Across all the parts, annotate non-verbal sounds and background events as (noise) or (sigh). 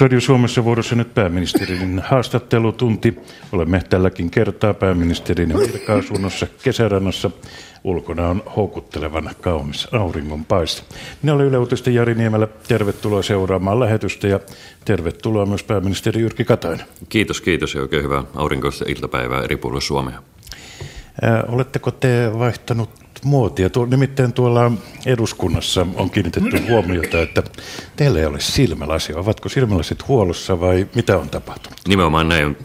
Radio Suomessa vuorossa nyt pääministerin haastattelutunti. Olemme tälläkin kertaa pääministerin virka-asunnossa kesärannassa. Ulkona on houkuttelevan kaunis auringonpaiste. Minä olen Yle Uutisten Jari Niemelä. Tervetuloa seuraamaan lähetystä ja tervetuloa myös pääministeri Jyrki Katainen. Kiitos, kiitos ja oikein hyvää aurinkoista iltapäivää eri puolilla Suomea. Ää, oletteko te vaihtanut muotia. Tuo, nimittäin tuolla eduskunnassa on kiinnitetty huomiota, että teillä ei ole silmälasia. Ovatko silmälasit huollossa vai mitä on tapahtunut? Nimenomaan näin on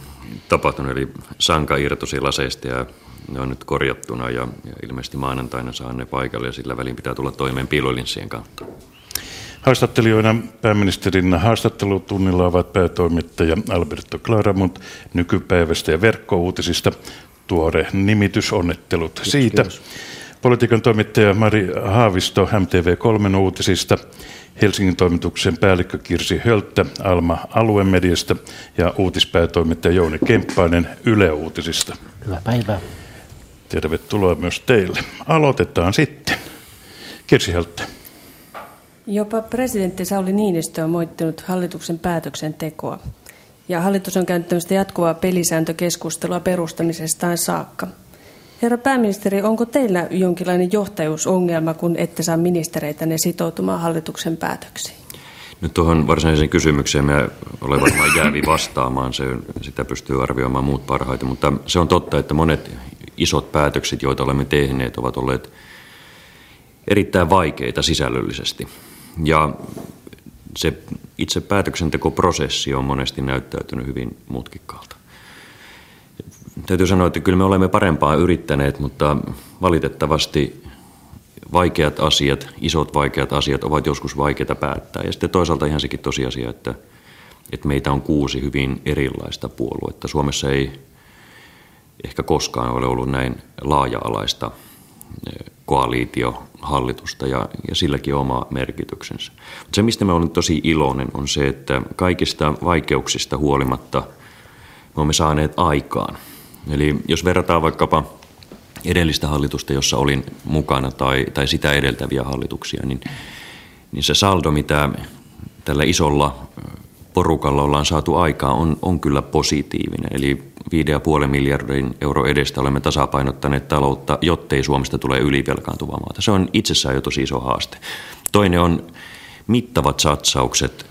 tapahtunut, eli sanka irtosi laseista ja ne on nyt korjattuna ja, ja ilmeisesti maanantaina saan ne paikalle ja sillä välin pitää tulla toimeen piilolinssien kautta. Haastattelijoina pääministerin haastattelutunnilla ovat päätoimittaja Alberto Claramont nykypäivästä ja verkkouutisista. Tuore nimitysonnettelut kiitos, siitä. Kiitos. Politiikan toimittaja Mari Haavisto MTV3 uutisista, Helsingin toimituksen päällikkö Kirsi Hölttä Alma aluemediasta ja uutispäätoimittaja Jouni Kemppainen Yle Uutisista. Hyvää päivää. Tervetuloa myös teille. Aloitetaan sitten. Kirsi Hölttä. Jopa presidentti Sauli Niinistö on moittinut hallituksen päätöksentekoa. Ja hallitus on käynyt jatkuvaa pelisääntökeskustelua perustamisestaan saakka – Herra pääministeri, onko teillä jonkinlainen johtajuusongelma, kun ette saa ministereitä ne sitoutumaan hallituksen päätöksiin? Nyt tuohon varsinaiseen kysymykseen mä olen varmaan (coughs) jäävi vastaamaan, se, sitä pystyy arvioimaan muut parhaiten, mutta se on totta, että monet isot päätökset, joita olemme tehneet, ovat olleet erittäin vaikeita sisällöllisesti. Ja se itse päätöksentekoprosessi on monesti näyttäytynyt hyvin mutkikkaalta täytyy sanoa, että kyllä me olemme parempaa yrittäneet, mutta valitettavasti vaikeat asiat, isot vaikeat asiat ovat joskus vaikeita päättää. Ja sitten toisaalta ihan sekin tosiasia, että, että meitä on kuusi hyvin erilaista puoluetta. Suomessa ei ehkä koskaan ole ollut näin laaja-alaista eh, koaliitiohallitusta ja, ja silläkin oma merkityksensä. Mutta se, mistä me olen tosi iloinen, on se, että kaikista vaikeuksista huolimatta me olemme saaneet aikaan – Eli jos verrataan vaikkapa edellistä hallitusta, jossa olin mukana, tai, tai sitä edeltäviä hallituksia, niin, niin se saldo, mitä tällä isolla porukalla ollaan saatu aikaa, on, on kyllä positiivinen. Eli 5,5 miljardin euro edestä olemme tasapainottaneet taloutta, jottei Suomesta tule ylivelkaantuvaa maata. Se on itsessään jo tosi iso haaste. Toinen on mittavat satsaukset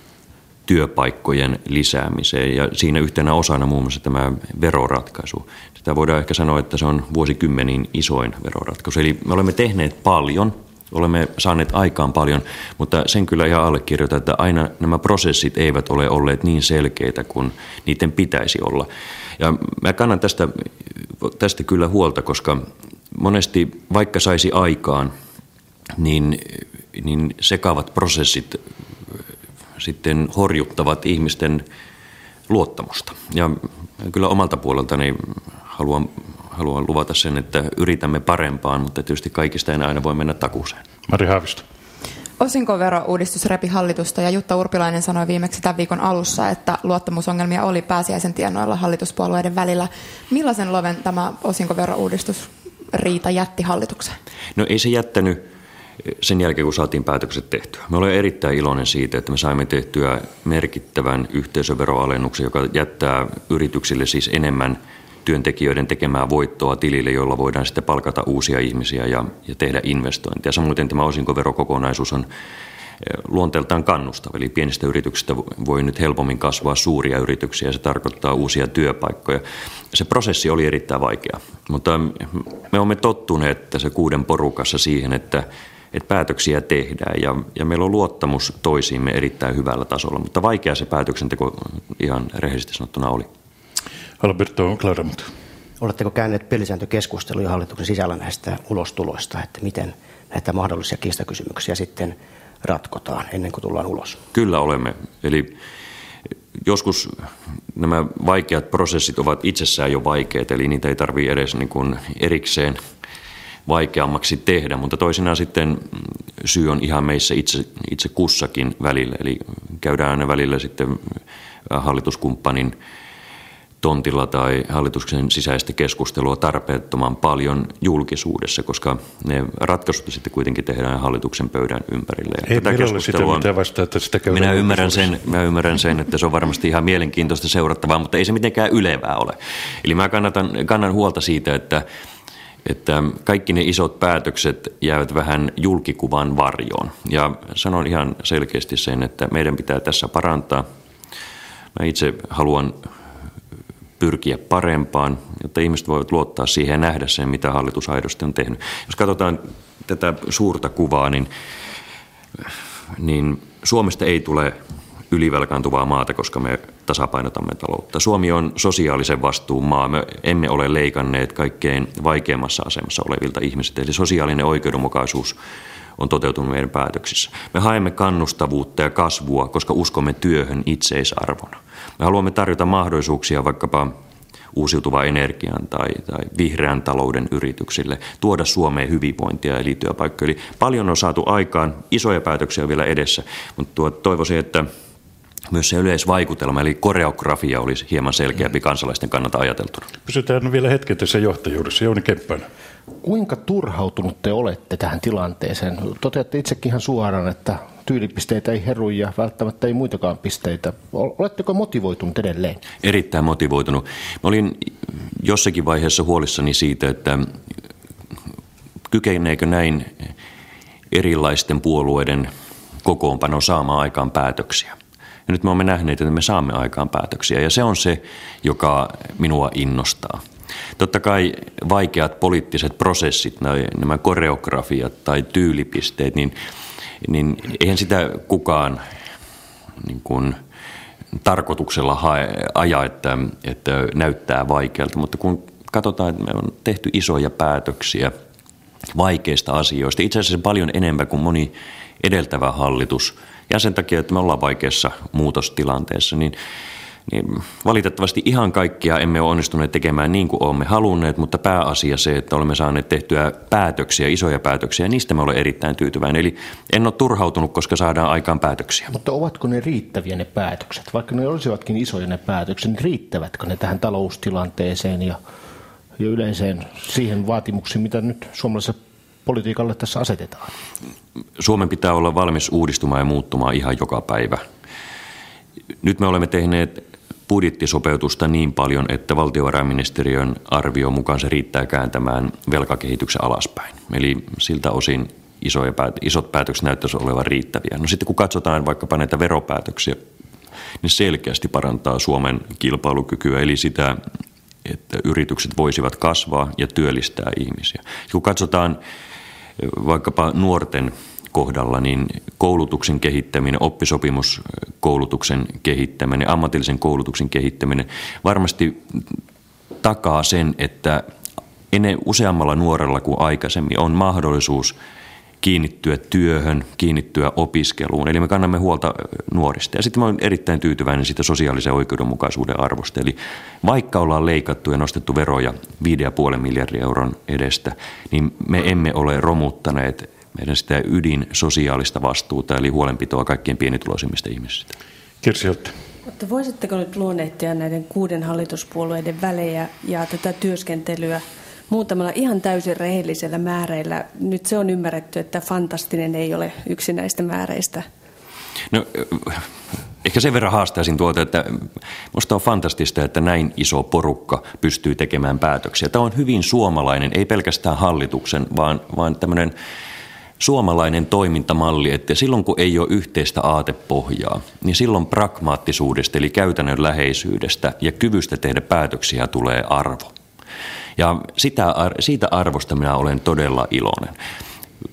työpaikkojen lisäämiseen ja siinä yhtenä osana muun muassa tämä veroratkaisu. Sitä voidaan ehkä sanoa, että se on vuosikymmeniin isoin veroratkaisu. Eli me olemme tehneet paljon, olemme saaneet aikaan paljon, mutta sen kyllä ihan allekirjoitan, että aina nämä prosessit eivät ole olleet niin selkeitä kuin niiden pitäisi olla. Ja mä kannan tästä, tästä kyllä huolta, koska monesti vaikka saisi aikaan, niin, niin sekavat prosessit sitten horjuttavat ihmisten luottamusta. Ja kyllä omalta puoleltani haluan, haluan luvata sen, että yritämme parempaan, mutta tietysti kaikista ei aina voi mennä takuuseen. Mari Haavisto. Osinkoverouudistus repi hallitusta ja Jutta Urpilainen sanoi viimeksi tämän viikon alussa, että luottamusongelmia oli pääsiäisen tienoilla hallituspuolueiden välillä. Millaisen loven tämä osinkoverouudistus Riita jätti hallitukseen? No ei se jättänyt sen jälkeen, kun saatiin päätökset tehtyä. Me olemme erittäin iloinen siitä, että me saimme tehtyä merkittävän yhteisöveroalennuksen, joka jättää yrityksille siis enemmän työntekijöiden tekemää voittoa tilille, jolla voidaan sitten palkata uusia ihmisiä ja, ja tehdä investointia. Samoin tämä osinkoverokokonaisuus on eh, luonteeltaan kannustava, eli pienistä yrityksistä voi nyt helpommin kasvaa suuria yrityksiä ja se tarkoittaa uusia työpaikkoja. Se prosessi oli erittäin vaikea, mutta me olemme tottuneet tässä kuuden porukassa siihen, että että päätöksiä tehdään ja, ja meillä on luottamus toisiimme erittäin hyvällä tasolla, mutta vaikea se päätöksenteko ihan rehellisesti sanottuna oli. Alberto Claramont. Oletteko käyneet pelisääntökeskusteluja hallituksen sisällä näistä ulostuloista, että miten näitä mahdollisia kiistakysymyksiä sitten ratkotaan ennen kuin tullaan ulos? Kyllä olemme. Eli joskus nämä vaikeat prosessit ovat itsessään jo vaikeat, eli niitä ei tarvitse edes niin kuin erikseen – vaikeammaksi tehdä, mutta toisinaan sitten syy on ihan meissä itse, itse kussakin välillä. Eli käydään aina välillä sitten hallituskumppanin tontilla tai hallituksen sisäistä keskustelua tarpeettoman paljon julkisuudessa, koska ne ratkaisut sitten kuitenkin tehdään hallituksen pöydän ympärille. Ei tätä keskustelua, sitä vasta, että sitä minä ymmärrän, sen, mä ymmärrän sen, että se on varmasti ihan mielenkiintoista seurattavaa, mutta ei se mitenkään ylevää ole. Eli mä kannatan, kannan huolta siitä, että että kaikki ne isot päätökset jäävät vähän julkikuvan varjoon. Ja sanon ihan selkeästi sen, että meidän pitää tässä parantaa. Mä itse haluan pyrkiä parempaan, jotta ihmiset voivat luottaa siihen ja nähdä sen, mitä hallitus aidosti on tehnyt. Jos katsotaan tätä suurta kuvaa, niin, niin Suomesta ei tule ylivelkaantuvaa maata, koska me tasapainotamme taloutta. Suomi on sosiaalisen vastuun maa. Me emme ole leikanneet kaikkein vaikeimmassa asemassa olevilta ihmisiltä. Eli sosiaalinen oikeudenmukaisuus on toteutunut meidän päätöksissä. Me haemme kannustavuutta ja kasvua, koska uskomme työhön itseisarvona. Me haluamme tarjota mahdollisuuksia vaikkapa uusiutuvan energian tai, tai vihreän talouden yrityksille, tuoda Suomeen hyvinvointia eli työpaikkoja. Eli paljon on saatu aikaan, isoja päätöksiä vielä edessä, mutta tuo, toivoisin, että myös se yleisvaikutelma, eli koreografia olisi hieman selkeämpi kansalaisten kannalta ajateltuna. Pysytään vielä hetken tässä johtajuudessa. Jouni Kemppainen. Kuinka turhautunut te olette tähän tilanteeseen? Toteatte itsekin ihan suoraan, että tyylipisteitä ei heru ja välttämättä ei muitakaan pisteitä. Oletteko motivoitunut edelleen? Erittäin motivoitunut. Mä olin jossakin vaiheessa huolissani siitä, että kykeneekö näin erilaisten puolueiden kokoonpano saamaan aikaan päätöksiä. Ja nyt me olemme nähneet, että me saamme aikaan päätöksiä ja se on se, joka minua innostaa. Totta kai vaikeat poliittiset prosessit, nämä koreografiat tai tyylipisteet, niin, niin eihän sitä kukaan niin kuin, tarkoituksella hae, aja, että, että näyttää vaikealta, mutta kun katsotaan, että me on tehty isoja päätöksiä vaikeista asioista, itse asiassa paljon enemmän kuin moni edeltävä hallitus – ja sen takia, että me ollaan vaikeassa muutostilanteessa, niin, niin valitettavasti ihan kaikkia emme ole onnistuneet tekemään niin kuin olemme halunneet, mutta pääasia se, että olemme saaneet tehtyä päätöksiä, isoja päätöksiä, ja niistä me olemme erittäin tyytyväinen. Eli en ole turhautunut, koska saadaan aikaan päätöksiä. Mutta ovatko ne riittäviä ne päätökset? Vaikka ne olisivatkin isoja ne päätökset, niin riittävätkö ne tähän taloustilanteeseen ja, ja yleiseen siihen vaatimuksiin, mitä nyt suomalaisessa politiikalle tässä asetetaan? Suomen pitää olla valmis uudistumaan ja muuttumaan ihan joka päivä. Nyt me olemme tehneet budjettisopeutusta niin paljon, että valtiovarainministeriön arvio mukaan se riittää kääntämään velkakehityksen alaspäin. Eli siltä osin isoja päät- isot päätökset näyttäisi olevan riittäviä. No sitten kun katsotaan vaikkapa näitä veropäätöksiä, niin selkeästi parantaa Suomen kilpailukykyä, eli sitä, että yritykset voisivat kasvaa ja työllistää ihmisiä. Kun katsotaan vaikkapa nuorten kohdalla, niin koulutuksen kehittäminen, oppisopimuskoulutuksen kehittäminen, ammatillisen koulutuksen kehittäminen varmasti takaa sen, että ennen useammalla nuorella kuin aikaisemmin on mahdollisuus kiinnittyä työhön, kiinnittyä opiskeluun. Eli me kannamme huolta nuorista. Ja sitten mä olen erittäin tyytyväinen siitä sosiaalisen oikeudenmukaisuuden arvosta. Eli vaikka ollaan leikattu ja nostettu veroja 5,5 miljardin euron edestä, niin me emme ole romuttaneet meidän sitä ydin sosiaalista vastuuta, eli huolenpitoa kaikkien pienituloisimmista ihmisistä. Kirsi Mutta voisitteko nyt luonnehtia näiden kuuden hallituspuolueiden välejä ja tätä työskentelyä muutamalla ihan täysin rehellisellä määreillä. Nyt se on ymmärretty, että fantastinen ei ole yksi näistä määreistä. No, ehkä sen verran haastaisin tuota, että minusta on fantastista, että näin iso porukka pystyy tekemään päätöksiä. Tämä on hyvin suomalainen, ei pelkästään hallituksen, vaan, vaan tämmöinen suomalainen toimintamalli, että silloin kun ei ole yhteistä aatepohjaa, niin silloin pragmaattisuudesta eli käytännön läheisyydestä ja kyvystä tehdä päätöksiä tulee arvo. Ja sitä, siitä arvosta minä olen todella iloinen.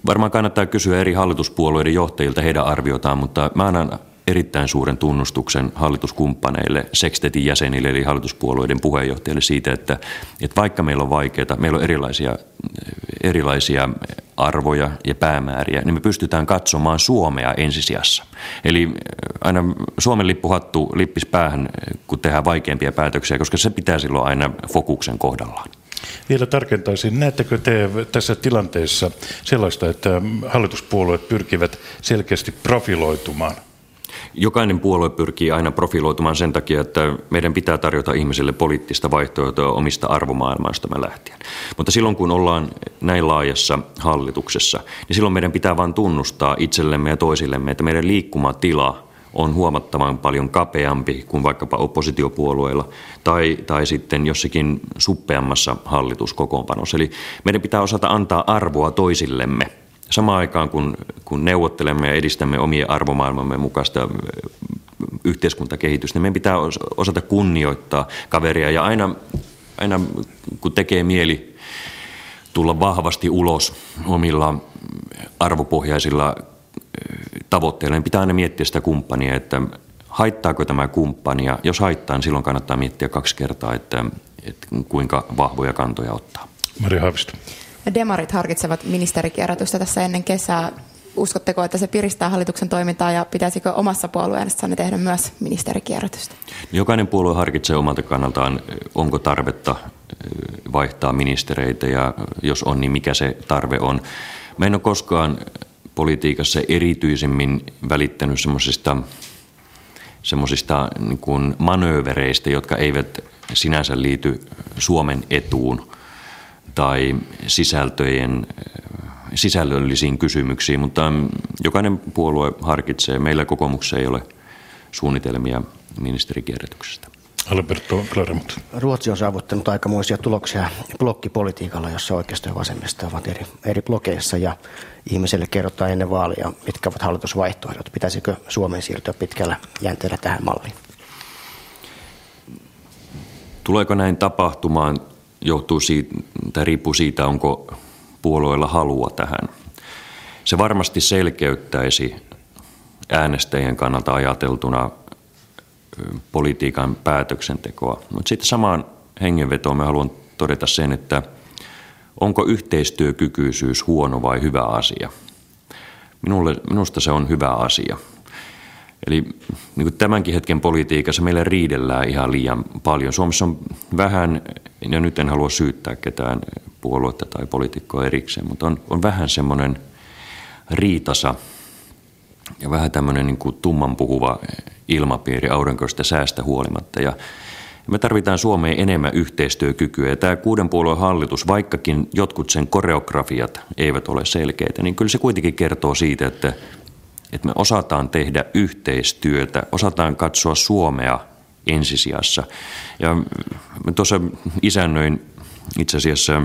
Varmaan kannattaa kysyä eri hallituspuolueiden johtajilta heidän arviotaan, mutta mä annan erittäin suuren tunnustuksen hallituskumppaneille, sekstetin jäsenille eli hallituspuolueiden puheenjohtajille siitä, että, että vaikka meillä on vaikeaa, meillä on erilaisia, erilaisia arvoja ja päämääriä, niin me pystytään katsomaan Suomea ensisijassa. Eli aina Suomen lippuhattu lippis päähän, kun tehdään vaikeampia päätöksiä, koska se pitää silloin aina fokuksen kohdallaan. Vielä tarkentaisin, näettekö te tässä tilanteessa sellaista, että hallituspuolueet pyrkivät selkeästi profiloitumaan? Jokainen puolue pyrkii aina profiloitumaan sen takia, että meidän pitää tarjota ihmisille poliittista vaihtoehtoa omista arvomaailmaistamme lähtien. Mutta silloin kun ollaan näin laajassa hallituksessa, niin silloin meidän pitää vain tunnustaa itsellemme ja toisillemme, että meidän liikkumatila on huomattavan paljon kapeampi kuin vaikkapa oppositiopuolueilla tai, tai sitten jossakin suppeammassa hallituskokoonpanossa. Eli meidän pitää osata antaa arvoa toisillemme – Samaan aikaan, kun, kun neuvottelemme ja edistämme omien arvomaailmamme mukaista yhteiskuntakehitystä, niin meidän pitää osata kunnioittaa kaveria. Ja aina, aina kun tekee mieli tulla vahvasti ulos omilla arvopohjaisilla tavoitteilla, niin pitää aina miettiä sitä kumppania, että haittaako tämä kumppania. Jos haittaa, niin silloin kannattaa miettiä kaksi kertaa, että, että kuinka vahvoja kantoja ottaa. Maria Haavisto. Demarit harkitsevat ministerikierrätystä tässä ennen kesää. Uskotteko, että se piristää hallituksen toimintaa ja pitäisikö omassa puolueessanne tehdä myös ministerikierrätystä? Jokainen puolue harkitsee omalta kannaltaan, onko tarvetta vaihtaa ministereitä ja jos on, niin mikä se tarve on. Mä en ole koskaan politiikassa erityisemmin välittänyt semmoisista semmoisista niin manöövereistä, jotka eivät sinänsä liity Suomen etuun tai sisältöjen, sisällöllisiin kysymyksiin, mutta jokainen puolue harkitsee. Meillä kokoomuksessa ei ole suunnitelmia ministerikierrätyksestä. Alberto Claramut. Ruotsi on saavuttanut aikamoisia tuloksia blokkipolitiikalla, jossa oikeisto ja vasemmista ovat eri, eri blokeissa ja ihmiselle kerrotaan ennen vaalia, mitkä ovat hallitusvaihtoehdot. Pitäisikö Suomen siirtyä pitkällä jänteellä tähän malliin? Tuleeko näin tapahtumaan? johtuu siitä, tai riippuu siitä, onko puolueella halua tähän. Se varmasti selkeyttäisi äänestäjien kannalta ajateltuna politiikan päätöksentekoa. Mutta sitten samaan hengenvetoon mä haluan todeta sen, että onko yhteistyökykyisyys huono vai hyvä asia. Minulle, minusta se on hyvä asia. Eli niin kuin tämänkin hetken politiikassa meillä riidellään ihan liian paljon. Suomessa on vähän, ja nyt en halua syyttää ketään puoluetta tai poliitikkoa erikseen, mutta on, on vähän semmoinen riitasa ja vähän tämmöinen niin kuin tumman puhuva ilmapiiri aurinkoista säästä huolimatta. Ja me tarvitaan Suomeen enemmän yhteistyökykyä. Ja tämä kuuden puolueen hallitus, vaikkakin jotkut sen koreografiat eivät ole selkeitä, niin kyllä se kuitenkin kertoo siitä, että että me osataan tehdä yhteistyötä, osataan katsoa Suomea ensisijassa. Ja tuossa isännöin itse asiassa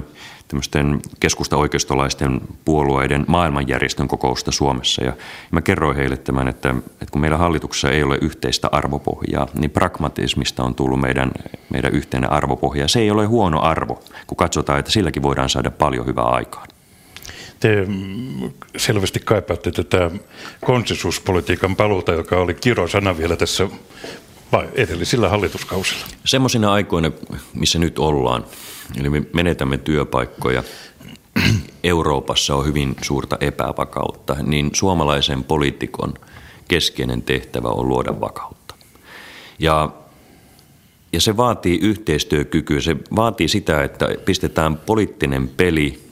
tämmöisten keskusta-oikeistolaisten puolueiden maailmanjärjestön kokousta Suomessa. Ja mä kerroin heille tämän, että, että kun meillä hallituksessa ei ole yhteistä arvopohjaa, niin pragmatismista on tullut meidän, meidän yhteinen arvopohja. Se ei ole huono arvo, kun katsotaan, että silläkin voidaan saada paljon hyvää aikaan te selvästi kaipaatte tätä konsensuspolitiikan paluuta, joka oli kirosana vielä tässä vai edellisillä hallituskausilla? Semmoisina aikoina, missä nyt ollaan, eli me menetämme työpaikkoja, Euroopassa on hyvin suurta epävakautta, niin suomalaisen poliitikon keskeinen tehtävä on luoda vakautta. Ja, ja se vaatii yhteistyökykyä, se vaatii sitä, että pistetään poliittinen peli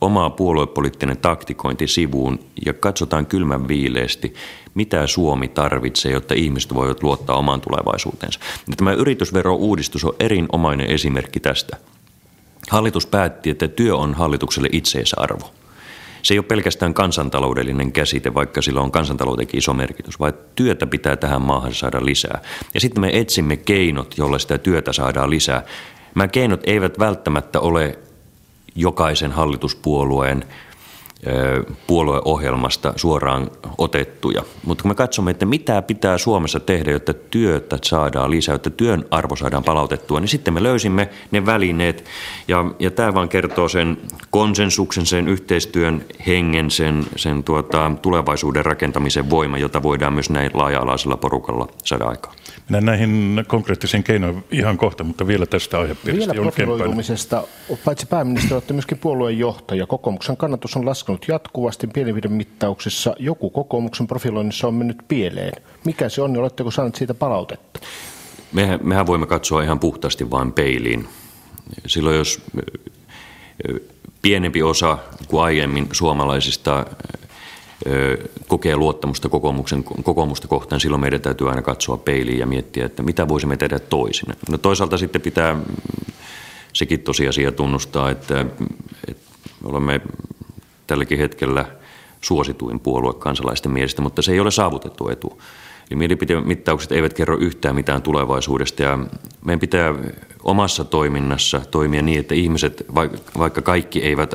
omaa puoluepoliittinen taktikointi sivuun ja katsotaan kylmän viileesti, mitä Suomi tarvitsee, jotta ihmiset voivat luottaa omaan tulevaisuuteensa. Ja tämä yritysverouudistus on erinomainen esimerkki tästä. Hallitus päätti, että työ on hallitukselle itseisarvo. Se ei ole pelkästään kansantaloudellinen käsite, vaikka sillä on kansantaloudenkin iso merkitys, vaan työtä pitää tähän maahan saada lisää. Ja sitten me etsimme keinot, joilla sitä työtä saadaan lisää. Nämä keinot eivät välttämättä ole jokaisen hallituspuolueen puolueohjelmasta suoraan otettuja. Mutta kun me katsomme, että mitä pitää Suomessa tehdä, jotta työtä saadaan lisää, jotta työn arvo saadaan palautettua, niin sitten me löysimme ne välineet. Ja, ja tämä vaan kertoo sen konsensuksen, sen yhteistyön hengen, sen, sen tuota, tulevaisuuden rakentamisen voima, jota voidaan myös näin laaja-alaisella porukalla saada aikaan. Mennään näihin konkreettisiin keinoihin ihan kohta, mutta vielä tästä aihepiiristä. Vielä profiloitumisesta, paitsi pääministeri, olette myöskin puolueenjohtaja. Kokoomuksen kannatus on laskenut jatkuvasti pienividen mittauksissa. Joku kokoomuksen profiloinnissa on mennyt pieleen. Mikä se on, niin oletteko saaneet siitä palautetta? Mehän, mehän voimme katsoa ihan puhtaasti vain peiliin. Silloin jos pienempi osa kuin aiemmin suomalaisista kokee luottamusta kokoomuksen, kokoomusta kohtaan, silloin meidän täytyy aina katsoa peiliin ja miettiä, että mitä voisimme tehdä toisin. No toisaalta sitten pitää sekin tosiasia tunnustaa, että, että olemme tälläkin hetkellä suosituin puolue kansalaisten mielestä, mutta se ei ole saavutettu etu. Eli mielipidemittaukset eivät kerro yhtään mitään tulevaisuudesta ja meidän pitää omassa toiminnassa toimia niin, että ihmiset, vaikka kaikki eivät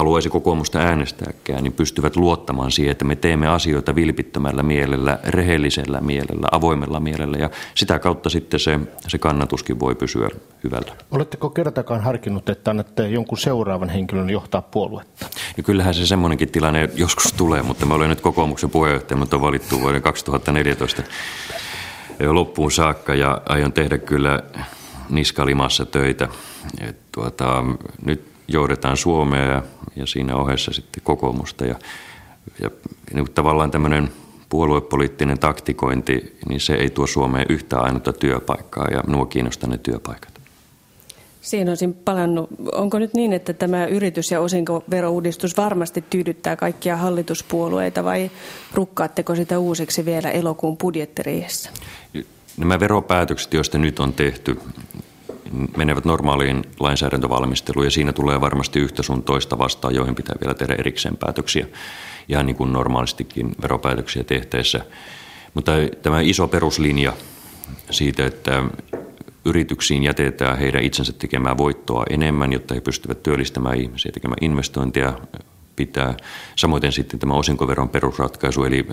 haluaisi kokoomusta äänestääkään, niin pystyvät luottamaan siihen, että me teemme asioita vilpittömällä mielellä, rehellisellä mielellä, avoimella mielellä ja sitä kautta sitten se, se kannatuskin voi pysyä hyvällä. Oletteko kertakaan harkinnut, että annatte jonkun seuraavan henkilön johtaa puoluetta? Ja kyllähän se semmoinenkin tilanne joskus tulee, mutta mä olen nyt kokoomuksen puheenjohtaja, mutta on valittu vuoden 2014 jo loppuun saakka ja aion tehdä kyllä niskalimassa töitä. Et tuota, nyt johdetaan Suomea ja, ja siinä ohessa sitten kokoomusta. Ja, ja niin tavallaan tämmöinen puoluepoliittinen taktikointi, niin se ei tuo Suomeen yhtään ainutta työpaikkaa ja nuo kiinnostaa ne työpaikat. Siinä olisin palannut. Onko nyt niin, että tämä yritys- ja osinkoverouudistus varmasti tyydyttää kaikkia hallituspuolueita vai rukkaatteko sitä uusiksi vielä elokuun budjettiriihessä? Nämä veropäätökset, joista nyt on tehty, menevät normaaliin lainsäädäntövalmisteluun ja siinä tulee varmasti yhtä sun toista vastaan, joihin pitää vielä tehdä erikseen päätöksiä, ihan niin kuin normaalistikin veropäätöksiä tehtäessä. Mutta tämä iso peruslinja siitä, että yrityksiin jätetään heidän itsensä tekemään voittoa enemmän, jotta he pystyvät työllistämään ihmisiä, tekemään investointia, pitää. Samoin sitten tämä osinkoveron perusratkaisu, eli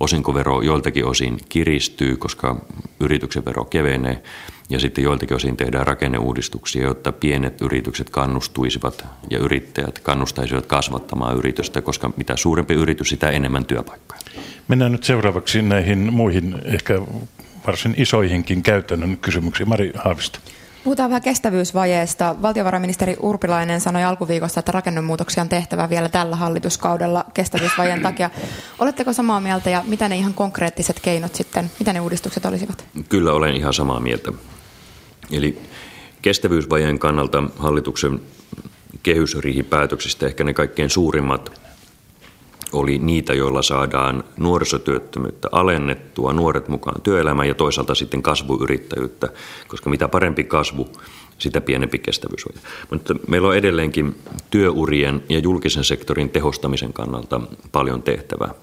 osinkovero joiltakin osin kiristyy, koska yrityksen vero kevenee. Ja sitten joiltakin osin tehdään rakenneuudistuksia, jotta pienet yritykset kannustuisivat ja yrittäjät kannustaisivat kasvattamaan yritystä, koska mitä suurempi yritys, sitä enemmän työpaikkoja. Mennään nyt seuraavaksi näihin muihin ehkä varsin isoihinkin käytännön kysymyksiin. Mari Haavisto. Puhutaan vähän kestävyysvajeesta. Valtiovarainministeri Urpilainen sanoi alkuviikosta, että rakennemuutoksia on tehtävä vielä tällä hallituskaudella kestävyysvajeen takia. Oletteko samaa mieltä ja mitä ne ihan konkreettiset keinot sitten, mitä ne uudistukset olisivat? Kyllä olen ihan samaa mieltä. Eli kestävyysvajeen kannalta hallituksen kehysriihipäätöksistä ehkä ne kaikkein suurimmat oli niitä, joilla saadaan nuorisotyöttömyyttä alennettua, nuoret mukaan työelämään ja toisaalta sitten kasvuyrittäjyyttä, koska mitä parempi kasvu, sitä pienempi kestävyys on. Mutta meillä on edelleenkin työurien ja julkisen sektorin tehostamisen kannalta paljon tehtävää.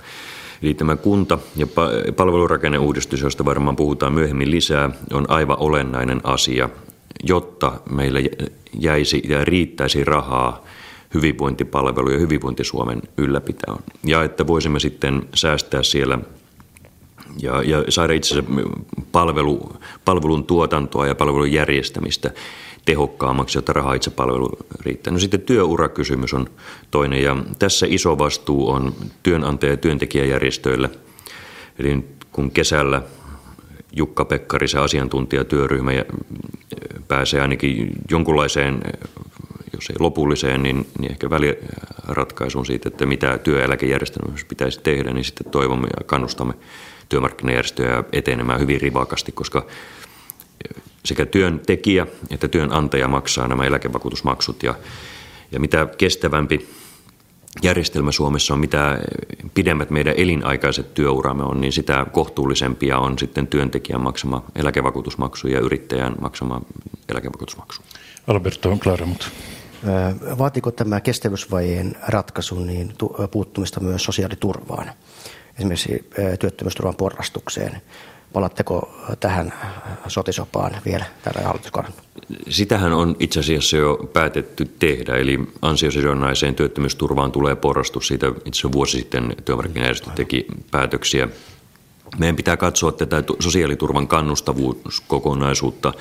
Eli tämä kunta- ja palvelurakenneuudistus, josta varmaan puhutaan myöhemmin lisää, on aivan olennainen asia, jotta meillä jäisi ja riittäisi rahaa hyvinvointipalvelu ja hyvinvointi Suomen ylläpitoon. Ja että voisimme sitten säästää siellä ja, ja saada itse asiassa palvelu, palvelun tuotantoa ja palvelun järjestämistä tehokkaammaksi, jotta raha itse palvelu riittää. No sitten työurakysymys on toinen ja tässä iso vastuu on työnantaja- ja työntekijäjärjestöille. Eli kun kesällä Jukka Pekkarisen asiantuntijatyöryhmä pääsee ainakin jonkunlaiseen jos ei lopulliseen, niin, niin ehkä väliratkaisuun siitä, että mitä työeläkejärjestelmässä pitäisi tehdä, niin sitten toivomme ja kannustamme työmarkkinajärjestöjä etenemään hyvin rivakasti, koska sekä työntekijä että työnantaja maksaa nämä eläkevakuutusmaksut ja, ja mitä kestävämpi järjestelmä Suomessa on, mitä pidemmät meidän elinaikaiset työuramme on, niin sitä kohtuullisempia on sitten työntekijän maksama eläkevakuutusmaksu ja yrittäjän maksama eläkevakuutusmaksu. Alberto Klaramut. Vaatiko tämä kestävyysvajeen ratkaisu niin puuttumista myös sosiaaliturvaan, esimerkiksi työttömyysturvan porrastukseen? Palatteko tähän sotisopaan vielä tällä hallituskaudella? Sitähän on itse asiassa jo päätetty tehdä, eli ansiosidonnaiseen työttömyysturvaan tulee porrastus. Siitä itse vuosi sitten työmarkkinajärjestö teki päätöksiä. Meidän pitää katsoa tätä sosiaaliturvan kannustavuuskokonaisuutta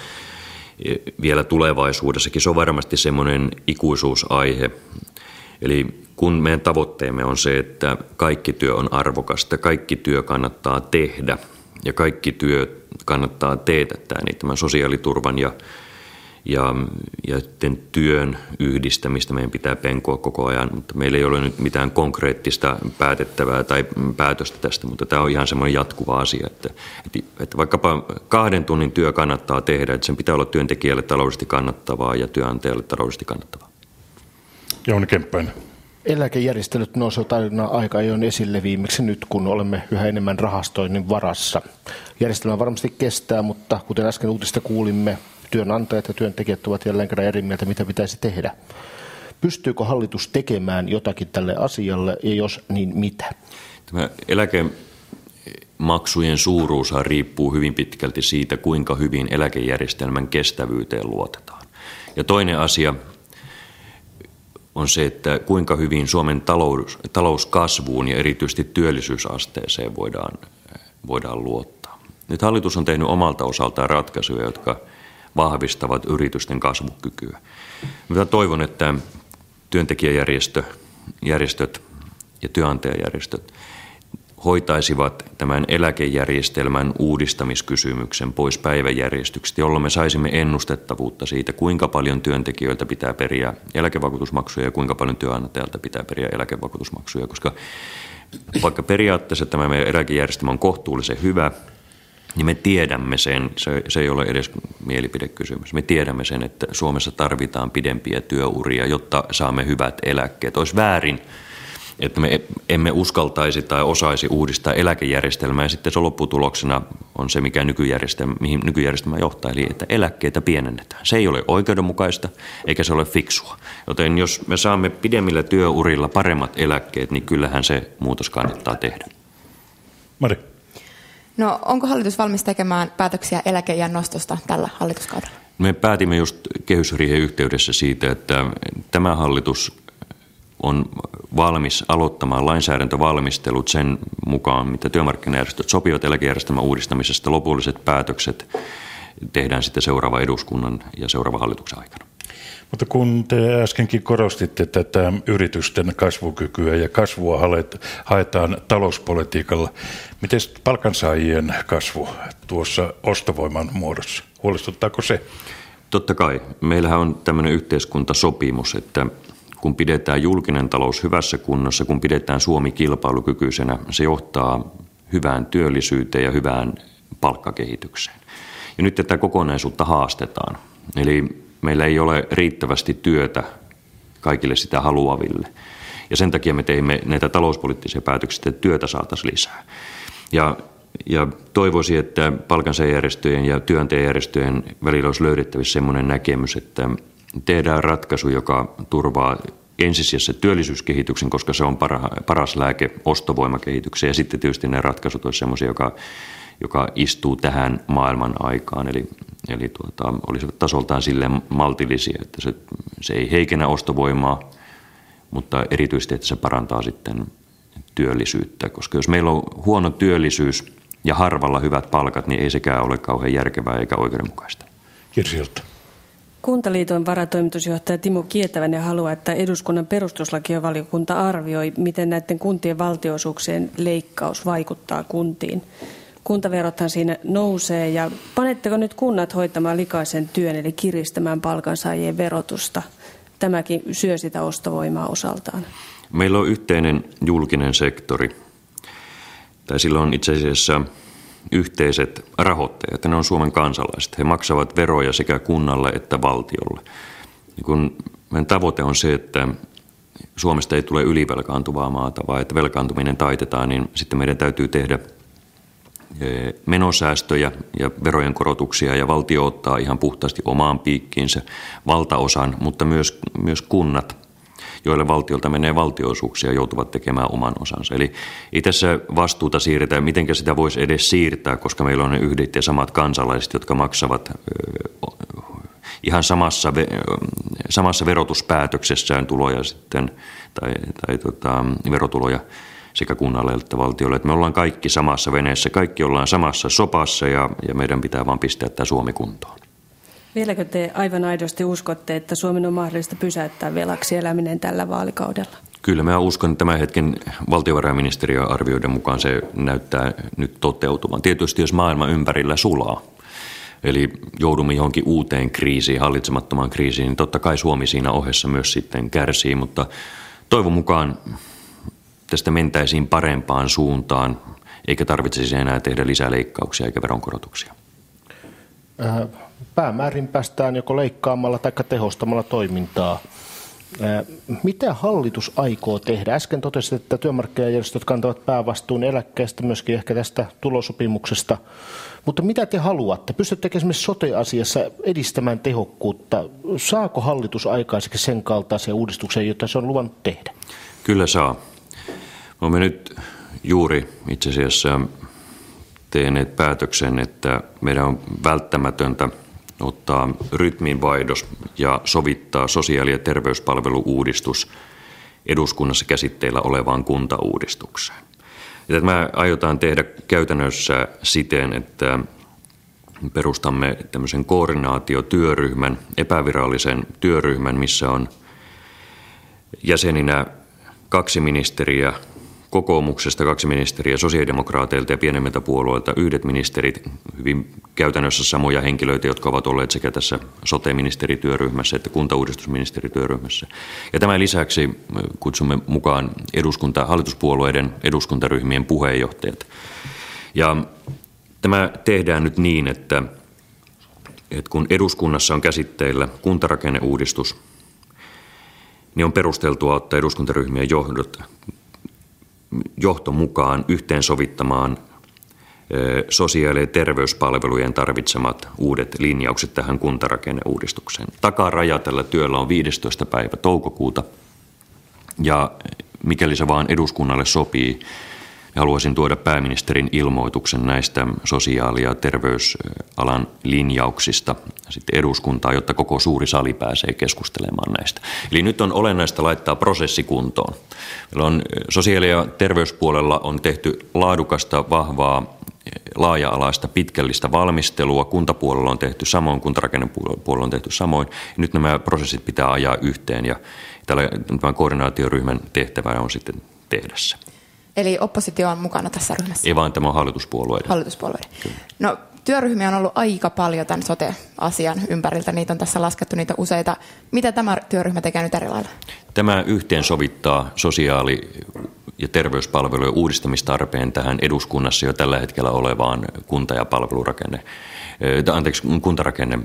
vielä tulevaisuudessakin. Se on varmasti semmoinen ikuisuusaihe. Eli kun meidän tavoitteemme on se, että kaikki työ on arvokasta, kaikki työ kannattaa tehdä ja kaikki työ kannattaa teetättää, niin tämän sosiaaliturvan ja ja, ja työn yhdistämistä meidän pitää penkoa koko ajan, mutta meillä ei ole nyt mitään konkreettista päätettävää tai päätöstä tästä, mutta tämä on ihan semmoinen jatkuva asia, että, että, vaikkapa kahden tunnin työ kannattaa tehdä, että sen pitää olla työntekijälle taloudellisesti kannattavaa ja työnantajalle taloudellisesti kannattavaa. Jouni Kemppainen. Eläkejärjestelyt nousevat aina aika ajoin esille viimeksi nyt, kun olemme yhä enemmän rahastoinnin varassa. Järjestelmä varmasti kestää, mutta kuten äsken uutista kuulimme, työnantajat ja työntekijät ovat jälleen kerran eri mieltä, mitä pitäisi tehdä. Pystyykö hallitus tekemään jotakin tälle asialle ja jos niin mitä? Tämä eläkemaksujen suuruus riippuu hyvin pitkälti siitä, kuinka hyvin eläkejärjestelmän kestävyyteen luotetaan. Ja toinen asia on se, että kuinka hyvin Suomen talous, talouskasvuun ja erityisesti työllisyysasteeseen voidaan, voidaan luottaa. Nyt hallitus on tehnyt omalta osaltaan ratkaisuja, jotka vahvistavat yritysten kasvukykyä. Mä toivon, että työntekijäjärjestöt ja työnantajajärjestöt hoitaisivat tämän eläkejärjestelmän uudistamiskysymyksen pois päiväjärjestyksestä, jolloin me saisimme ennustettavuutta siitä, kuinka paljon työntekijöiltä pitää periä eläkevakuutusmaksuja ja kuinka paljon työnantajalta pitää periä eläkevakuutusmaksuja, koska vaikka periaatteessa tämä meidän eläkejärjestelmä on kohtuullisen hyvä, niin me tiedämme sen, se, se ei ole edes mielipidekysymys, me tiedämme sen, että Suomessa tarvitaan pidempiä työuria, jotta saamme hyvät eläkkeet. Olisi väärin että me emme uskaltaisi tai osaisi uudistaa eläkejärjestelmää ja sitten se lopputuloksena on se, mikä nykyjärjestelmä, mihin nykyjärjestelmä johtaa, eli että eläkkeitä pienennetään. Se ei ole oikeudenmukaista eikä se ole fiksua. Joten jos me saamme pidemmillä työurilla paremmat eläkkeet, niin kyllähän se muutos kannattaa tehdä. Mari. No onko hallitus valmis tekemään päätöksiä eläkeijän nostosta tällä hallituskaudella? Me päätimme just kehysriihen yhteydessä siitä, että tämä hallitus on valmis aloittamaan lainsäädäntövalmistelut sen mukaan, mitä työmarkkinajärjestöt sopivat eläkejärjestelmän uudistamisesta. Lopulliset päätökset tehdään sitten seuraava eduskunnan ja seuraava hallituksen aikana. Mutta kun te äskenkin korostitte tätä yritysten kasvukykyä ja kasvua haetaan talouspolitiikalla, miten palkansaajien kasvu tuossa ostovoiman muodossa? Huolestuttaako se? Totta kai. Meillähän on tämmöinen yhteiskuntasopimus, että kun pidetään julkinen talous hyvässä kunnossa, kun pidetään Suomi kilpailukykyisenä, se johtaa hyvään työllisyyteen ja hyvään palkkakehitykseen. Ja nyt tätä kokonaisuutta haastetaan. Eli meillä ei ole riittävästi työtä kaikille sitä haluaville. Ja sen takia me teimme näitä talouspoliittisia päätöksiä, että työtä saataisiin lisää. Ja, ja toivoisin, että palkansaajärjestöjen ja työntekijäjärjestöjen välillä olisi löydettävissä sellainen näkemys, että tehdään ratkaisu, joka turvaa ensisijassa työllisyyskehityksen, koska se on paras lääke ostovoimakehitykseen. Ja sitten tietysti ne ratkaisut olisivat sellaisia, joka, joka istuu tähän maailman aikaan. Eli, eli tuota, olisivat tasoltaan sille maltillisia, että se, se ei heikennä ostovoimaa, mutta erityisesti, että se parantaa sitten työllisyyttä. Koska jos meillä on huono työllisyys ja harvalla hyvät palkat, niin ei sekään ole kauhean järkevää eikä oikeudenmukaista. Kirsilta. Kuntaliiton varatoimitusjohtaja Timo Kietävänen haluaa, että eduskunnan perustuslakivaliokunta arvioi, miten näiden kuntien valtiosuuksien leikkaus vaikuttaa kuntiin. Kuntaverothan siinä nousee ja panetteko nyt kunnat hoitamaan likaisen työn eli kiristämään palkansaajien verotusta? Tämäkin syö sitä ostovoimaa osaltaan. Meillä on yhteinen julkinen sektori, tai sillä on itse asiassa yhteiset rahoittajat, ne on Suomen kansalaiset. He maksavat veroja sekä kunnalle että valtiolle. Niin kun meidän tavoite on se, että Suomesta ei tule ylivelkaantuvaa maata, vaan että velkaantuminen taitetaan, niin sitten meidän täytyy tehdä e, menosäästöjä ja verojen korotuksia ja valtio ottaa ihan puhtaasti omaan piikkiinsä valtaosan, mutta myös, myös kunnat joille valtiolta menee valtioosuuksia, joutuvat tekemään oman osansa. Eli ei tässä vastuuta siirretä, miten sitä voisi edes siirtää, koska meillä on ne yhdet ja samat kansalaiset, jotka maksavat ihan samassa, samassa verotuspäätöksessään tuloja sitten, tai, tai tota, verotuloja sekä kunnalle että valtiolle. Että me ollaan kaikki samassa veneessä, kaikki ollaan samassa sopassa ja, ja meidän pitää vaan pistää tämä Suomi kuntoon. Vieläkö te aivan aidosti uskotte, että Suomen on mahdollista pysäyttää velaksi eläminen tällä vaalikaudella? Kyllä, mä uskon, että tämän hetken valtiovarainministeriön arvioiden mukaan se näyttää nyt toteutuvan. Tietysti jos maailma ympärillä sulaa, eli joudumme johonkin uuteen kriisiin, hallitsemattomaan kriisiin, niin totta kai Suomi siinä ohessa myös sitten kärsii, mutta toivon mukaan tästä mentäisiin parempaan suuntaan, eikä tarvitsisi enää tehdä lisää leikkauksia eikä veronkorotuksia. Äh, päämäärin päästään joko leikkaamalla tai tehostamalla toimintaa. Mitä hallitus aikoo tehdä? Äsken totesit, että työmarkkinajärjestöt kantavat päävastuun eläkkeestä, myöskin ehkä tästä tulosopimuksesta. Mutta mitä te haluatte? Pystyttekö esimerkiksi sote-asiassa edistämään tehokkuutta? Saako hallitus aikaiseksi sen kaltaisia uudistuksia, joita se on luvannut tehdä? Kyllä saa. Olemme nyt juuri itse asiassa tehneet päätöksen, että meidän on välttämätöntä ottaa rytminvaihdos ja sovittaa sosiaali- ja terveyspalvelu-uudistus eduskunnassa käsitteillä olevaan kuntauudistukseen. Tämä aiotaan tehdä käytännössä siten, että perustamme tämmöisen koordinaatiotyöryhmän, epävirallisen työryhmän, missä on jäseninä kaksi ministeriä, kokoomuksesta kaksi ministeriä, sosiaalidemokraateilta ja pienemmiltä puolueilta yhdet ministerit, hyvin käytännössä samoja henkilöitä, jotka ovat olleet sekä tässä sote-ministerityöryhmässä että kuntauudistusministerityöryhmässä. Ja tämän lisäksi kutsumme mukaan eduskunta, hallituspuolueiden eduskuntaryhmien puheenjohtajat. Ja tämä tehdään nyt niin, että, että kun eduskunnassa on käsitteillä kuntarakenneuudistus, niin on perusteltua ottaa eduskuntaryhmien johdot johto mukaan yhteensovittamaan sosiaali- ja terveyspalvelujen tarvitsemat uudet linjaukset tähän kuntarakenneuudistukseen. Takaraja tällä työllä on 15. päivä toukokuuta ja mikäli se vaan eduskunnalle sopii, haluaisin tuoda pääministerin ilmoituksen näistä sosiaali- ja terveysalan linjauksista sitten eduskuntaa, jotta koko suuri sali pääsee keskustelemaan näistä. Eli nyt on olennaista laittaa prosessi kuntoon. Meillä on sosiaali- ja terveyspuolella on tehty laadukasta, vahvaa laaja-alaista pitkällistä valmistelua. Kuntapuolella on tehty samoin, kuntarakennepuolella on tehty samoin. Ja nyt nämä prosessit pitää ajaa yhteen ja tämän koordinaatioryhmän tehtävä on sitten tehdä se. Eli oppositio on mukana tässä ryhmässä? Ei vaan tämä on hallituspuolueiden. Hallituspuolueiden. Kyllä. No työryhmiä on ollut aika paljon tämän sote-asian ympäriltä. Niitä on tässä laskettu niitä useita. Mitä tämä työryhmä tekee nyt eri lailla? Tämä yhteensovittaa sosiaali- ja terveyspalvelujen uudistamistarpeen tähän eduskunnassa jo tällä hetkellä olevaan kunta- ja palvelurakenne, anteeksi, kuntarakenne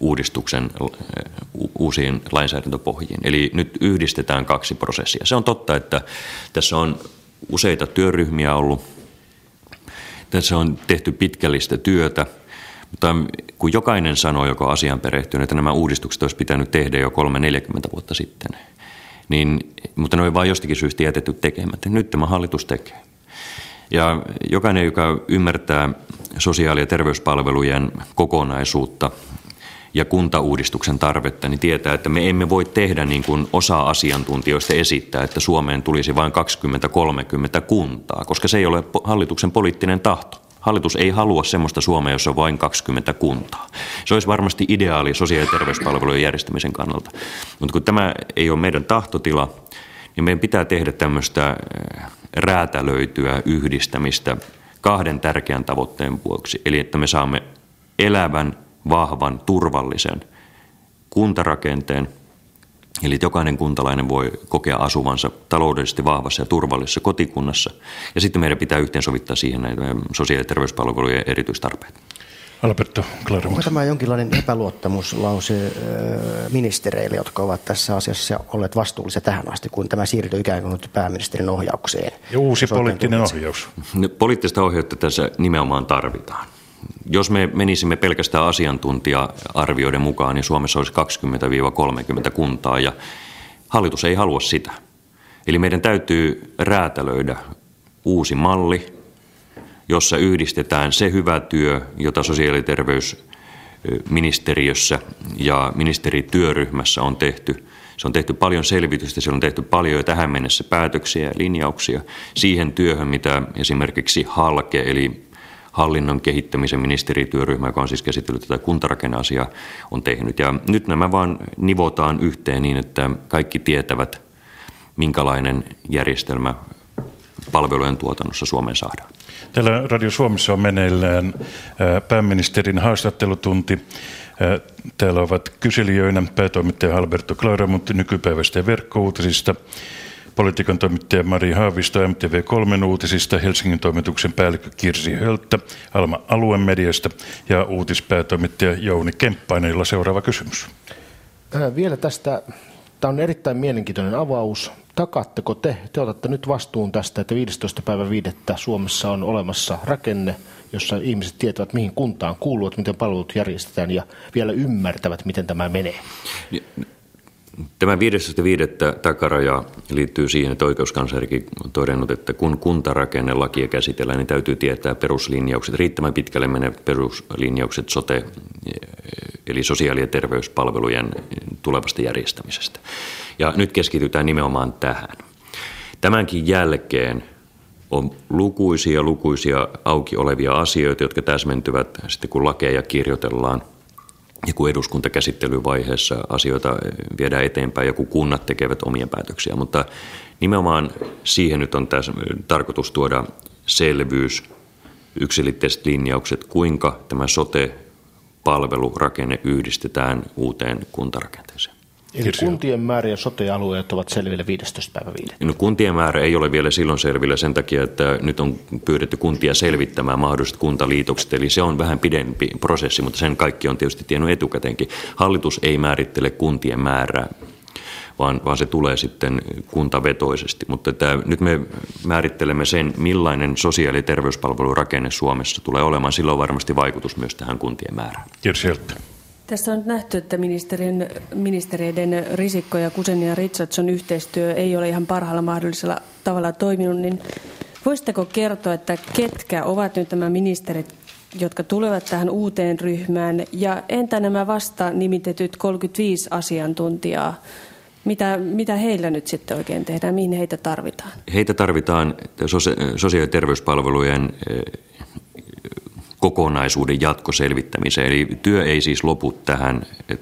uudistuksen uusiin lainsäädäntöpohjiin. Eli nyt yhdistetään kaksi prosessia. Se on totta, että tässä on useita työryhmiä ollut. Tässä on tehty pitkällistä työtä, mutta kun jokainen sanoo, joka on asian perehtynyt, että nämä uudistukset olisi pitänyt tehdä jo 3-40 vuotta sitten, niin, mutta ne on vain jostakin syystä jätetty tekemättä. Nyt tämä hallitus tekee. Ja jokainen, joka ymmärtää sosiaali- ja terveyspalvelujen kokonaisuutta ja kuntauudistuksen tarvetta, niin tietää, että me emme voi tehdä niin kuin osa asiantuntijoista esittää, että Suomeen tulisi vain 20-30 kuntaa, koska se ei ole hallituksen poliittinen tahto. Hallitus ei halua sellaista Suomea, jossa on vain 20 kuntaa. Se olisi varmasti ideaali sosiaali- ja terveyspalvelujen järjestämisen kannalta. Mutta kun tämä ei ole meidän tahtotila, niin meidän pitää tehdä tämmöistä eh, räätälöityä yhdistämistä kahden tärkeän tavoitteen vuoksi. Eli että me saamme elävän vahvan, turvallisen kuntarakenteen. Eli jokainen kuntalainen voi kokea asuvansa taloudellisesti vahvassa ja turvallisessa kotikunnassa. Ja sitten meidän pitää yhteensovittaa siihen näitä sosiaali- ja terveyspalvelujen erityistarpeet. Alberto. Onko tämä jonkinlainen epäluottamuslause ministereille, jotka ovat tässä asiassa olleet vastuullisia tähän asti, kun tämä siirtyy ikään kuin pääministerin ohjaukseen? Ja uusi poliittinen ohjaus. Poliittista ohjausta tässä nimenomaan tarvitaan. Jos me menisimme pelkästään asiantuntija-arvioiden mukaan, niin Suomessa olisi 20-30 kuntaa ja hallitus ei halua sitä. Eli meidän täytyy räätälöidä uusi malli, jossa yhdistetään se hyvä työ, jota sosiaali- ja terveysministeriössä ja ministerityöryhmässä on tehty. Se on tehty paljon selvitystä, siellä on tehty paljon jo tähän mennessä päätöksiä ja linjauksia siihen työhön, mitä esimerkiksi HALKE eli hallinnon kehittämisen ministerityöryhmä, joka on siis käsitellyt tätä kuntarakenneasiaa, on tehnyt. Ja nyt nämä vaan nivotaan yhteen niin, että kaikki tietävät, minkälainen järjestelmä palvelujen tuotannossa Suomeen saadaan. Täällä Radio Suomessa on meneillään pääministerin haastattelutunti. Täällä ovat kyselijöinä päätoimittaja Alberto Claramutti nykypäivästä ja verkkouutisista, politiikan toimittaja Mari Haavisto MTV3 uutisista, Helsingin toimituksen päällikkö Kirsi Hölttä, Alma Aluemediasta ja uutispäätoimittaja Jouni Kemppainen, jolla seuraava kysymys. Vielä tästä Tämä on erittäin mielenkiintoinen avaus. Takaatteko te, te otatte nyt vastuun tästä, että 15. päivä 5. Suomessa on olemassa rakenne, jossa ihmiset tietävät, mihin kuntaan kuuluvat, miten palvelut järjestetään ja vielä ymmärtävät, miten tämä menee? Tämä 15.5. takaraja liittyy siihen, että oikeuskanslerikin on todennut, että kun kuntarakennelakia käsitellään, niin täytyy tietää peruslinjaukset, riittävän pitkälle menevät peruslinjaukset sote, eli sosiaali- ja terveyspalvelujen tulevasta järjestämisestä. Ja nyt keskitytään nimenomaan tähän. Tämänkin jälkeen on lukuisia lukuisia auki olevia asioita, jotka täsmentyvät sitten kun lakeja kirjoitellaan – ja kun eduskuntakäsittelyvaiheessa asioita viedään eteenpäin ja kun kunnat tekevät omia päätöksiä. Mutta nimenomaan siihen nyt on tässä tarkoitus tuoda selvyys, yksilitteiset linjaukset, kuinka tämä sote-palvelurakenne yhdistetään uuteen kuntarakenteeseen. Eli Kirsi. kuntien määrä ja sote-alueet ovat selville 15. päivä 5. No, kuntien määrä ei ole vielä silloin selvillä sen takia, että nyt on pyydetty kuntia selvittämään mahdolliset kuntaliitokset. Eli se on vähän pidempi prosessi, mutta sen kaikki on tietysti tiennyt etukäteenkin. Hallitus ei määrittele kuntien määrää, vaan, vaan se tulee sitten kuntavetoisesti. Mutta tämä, nyt me määrittelemme sen, millainen sosiaali- ja terveyspalvelurakenne Suomessa tulee olemaan. Sillä on varmasti vaikutus myös tähän kuntien määrään. Kirsi tässä on nähty, että ministereiden Risikko ja Kusen ja Richardson yhteistyö ei ole ihan parhaalla mahdollisella tavalla toiminut, niin voisitteko kertoa, että ketkä ovat nyt nämä ministerit, jotka tulevat tähän uuteen ryhmään, ja entä nämä vasta nimitetyt 35 asiantuntijaa, mitä, mitä heillä nyt sitten oikein tehdään, mihin heitä tarvitaan? Heitä tarvitaan sosiaali- ja terveyspalvelujen kokonaisuuden jatkoselvittämiseen. Eli työ ei siis lopu tähän 15.5.,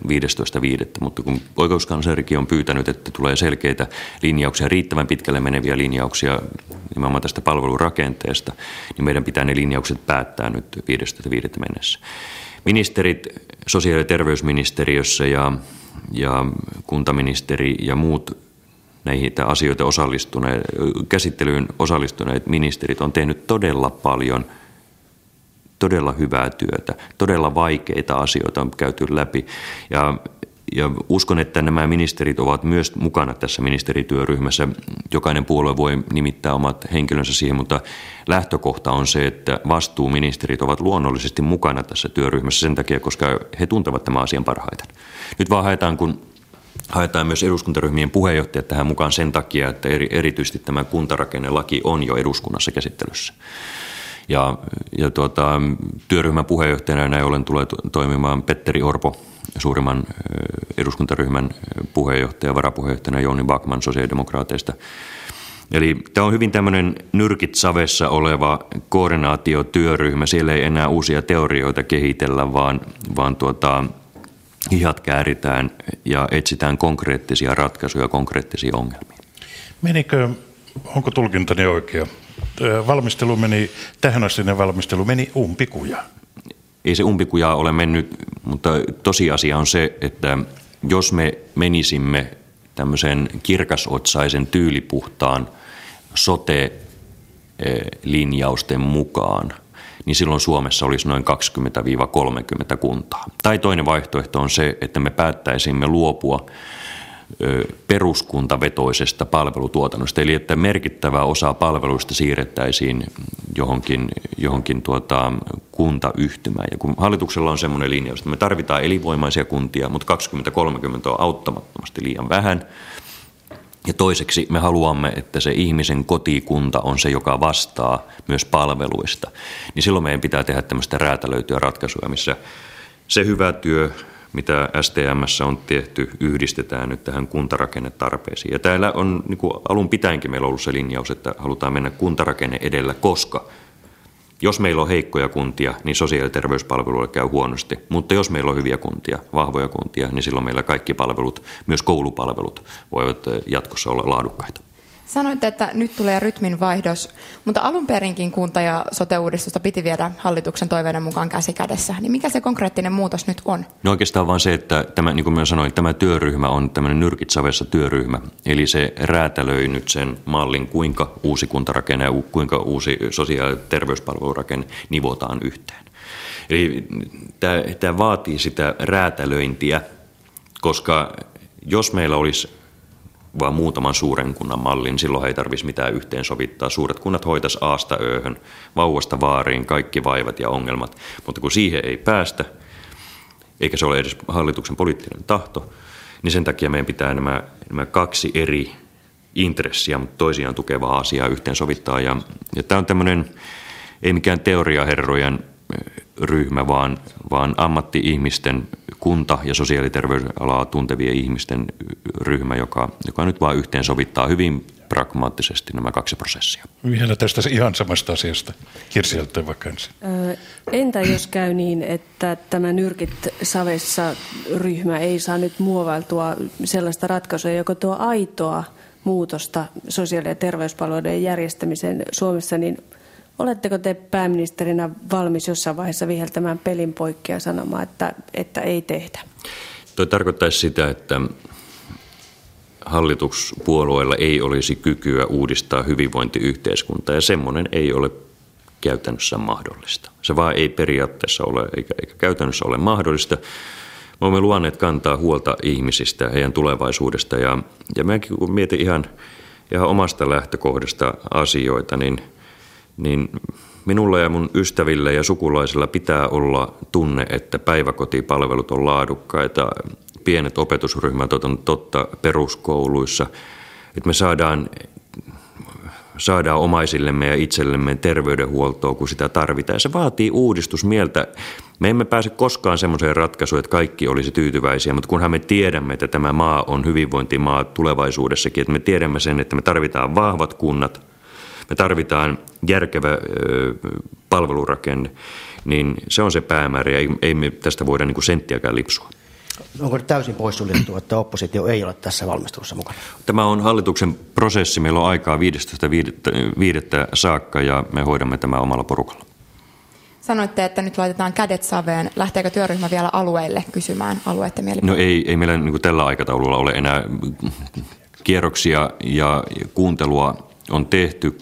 mutta kun oikeuskanslerikin on pyytänyt, että tulee selkeitä linjauksia, riittävän pitkälle meneviä linjauksia nimenomaan tästä palvelurakenteesta, niin meidän pitää ne linjaukset päättää nyt 15.5. mennessä. Ministerit sosiaali- ja terveysministeriössä ja, ja kuntaministeri ja muut näihin asioita osallistuneet, käsittelyyn osallistuneet ministerit on tehnyt todella paljon – todella hyvää työtä, todella vaikeita asioita on käyty läpi. Ja, ja uskon, että nämä ministerit ovat myös mukana tässä ministerityöryhmässä. Jokainen puolue voi nimittää omat henkilönsä siihen, mutta lähtökohta on se, että vastuuministerit ovat luonnollisesti mukana tässä työryhmässä sen takia, koska he tuntevat tämän asian parhaiten. Nyt vaan haetaan, kun haetaan myös eduskuntaryhmien puheenjohtajat tähän mukaan sen takia, että eri, erityisesti tämä kuntarakennelaki on jo eduskunnassa käsittelyssä. Ja, ja tuota, työryhmän puheenjohtajana näin ollen tulee toimimaan Petteri Orpo, suurimman eduskuntaryhmän puheenjohtaja, varapuheenjohtajana Jouni Bakman sosiaalidemokraateista. Eli tämä on hyvin tämmöinen nyrkit savessa oleva koordinaatiotyöryhmä. Siellä ei enää uusia teorioita kehitellä, vaan, vaan tuota, hihat kääritään ja etsitään konkreettisia ratkaisuja konkreettisia ongelmia. Menikö, onko tulkintani oikea, valmistelu meni, tähän asti valmistelu meni umpikuja. Ei se umpikuja ole mennyt, mutta tosiasia on se, että jos me menisimme tämmöisen kirkasotsaisen tyylipuhtaan sote-linjausten mukaan, niin silloin Suomessa olisi noin 20-30 kuntaa. Tai toinen vaihtoehto on se, että me päättäisimme luopua peruskuntavetoisesta palvelutuotannosta, eli että merkittävä osa palveluista siirrettäisiin johonkin, johonkin tuota, kuntayhtymään. Ja kun hallituksella on semmoinen linjaus, että me tarvitaan elinvoimaisia kuntia, mutta 2030 on auttamattomasti liian vähän, ja toiseksi me haluamme, että se ihmisen kotikunta on se, joka vastaa myös palveluista. Niin silloin meidän pitää tehdä tämmöistä räätälöityä ratkaisuja, missä se hyvä työ, mitä STMssä on tehty, yhdistetään nyt tähän kuntarakennetarpeisiin. Ja täällä on niin kuin alun pitäenkin meillä ollut se linjaus, että halutaan mennä kuntarakenne edellä, koska jos meillä on heikkoja kuntia, niin sosiaali- ja terveyspalveluille käy huonosti. Mutta jos meillä on hyviä kuntia, vahvoja kuntia, niin silloin meillä kaikki palvelut, myös koulupalvelut, voivat jatkossa olla laadukkaita. Sanoitte, että nyt tulee rytmin vaihdos, mutta alun perinkin kunta- ja sote-uudistusta piti viedä hallituksen toiveiden mukaan käsi kädessä. Niin mikä se konkreettinen muutos nyt on? No oikeastaan vaan se, että tämä, niin kuin minä sanoin, tämä työryhmä on tämmöinen nyrkitsavessa työryhmä. Eli se räätälöi nyt sen mallin, kuinka uusi kuntarakenne ja kuinka uusi sosiaali- ja terveyspalvelurakenne nivotaan yhteen. Eli tämä, tämä vaatii sitä räätälöintiä, koska jos meillä olisi vaan muutaman suuren kunnan mallin, silloin ei tarvitsisi mitään yhteensovittaa. Suuret kunnat hoitaisi aasta ööhön, vauvasta vaariin, kaikki vaivat ja ongelmat. Mutta kun siihen ei päästä, eikä se ole edes hallituksen poliittinen tahto, niin sen takia meidän pitää nämä, nämä kaksi eri intressiä, mutta toisiaan tukevaa asiaa yhteensovittaa. Ja, ja tämä on tämmöinen, ei mikään teoriaherrojen ryhmä, vaan, vaan ammatti-ihmisten kunta- ja sosiaali- ja terveysalaa tuntevien ihmisten ryhmä, joka, joka nyt vaan yhteensovittaa hyvin pragmaattisesti nämä kaksi prosessia. Vielä tästä ihan samasta asiasta. Kirsi vaikka ensin. Entä jos käy niin, että tämä nyrkit savessa ryhmä ei saa nyt muovailtua sellaista ratkaisua, joka tuo aitoa muutosta sosiaali- ja terveyspalveluiden järjestämiseen Suomessa, niin Oletteko te pääministerinä valmis jossain vaiheessa viheltämään pelin poikki ja sanomaan, että, että ei tehdä? Toi tarkoittaisi sitä, että hallituspuolueilla ei olisi kykyä uudistaa hyvinvointiyhteiskuntaa ja semmoinen ei ole käytännössä mahdollista. Se vaan ei periaatteessa ole eikä, eikä käytännössä ole mahdollista. Me olemme luonneet kantaa huolta ihmisistä, heidän tulevaisuudesta ja, ja mäkin kun mietin ihan, ihan omasta lähtökohdasta asioita, niin – niin minulla ja mun ystävillä ja sukulaisilla pitää olla tunne, että päiväkotipalvelut on laadukkaita, pienet opetusryhmät on totta peruskouluissa, että me saadaan, saadaan omaisillemme ja itsellemme terveydenhuoltoa, kun sitä tarvitaan. Se vaatii uudistusmieltä. Me emme pääse koskaan semmoiseen ratkaisuun, että kaikki olisi tyytyväisiä, mutta kunhan me tiedämme, että tämä maa on hyvinvointimaa tulevaisuudessakin, että me tiedämme sen, että me tarvitaan vahvat kunnat – me tarvitaan järkevä palvelurakenne, niin se on se päämäärä ja ei me tästä voida niin kuin senttiäkään lipsua. Onko täysin poissuljettu, että oppositio ei ole tässä valmistelussa mukana? Tämä on hallituksen prosessi. Meillä on aikaa 15.5. saakka ja me hoidamme tämä omalla porukalla. Sanoitte, että nyt laitetaan kädet saveen. Lähteekö työryhmä vielä alueille kysymään alueiden mielipiteitä? No ei, ei meillä niin tällä aikataululla ole enää kierroksia ja kuuntelua on tehty,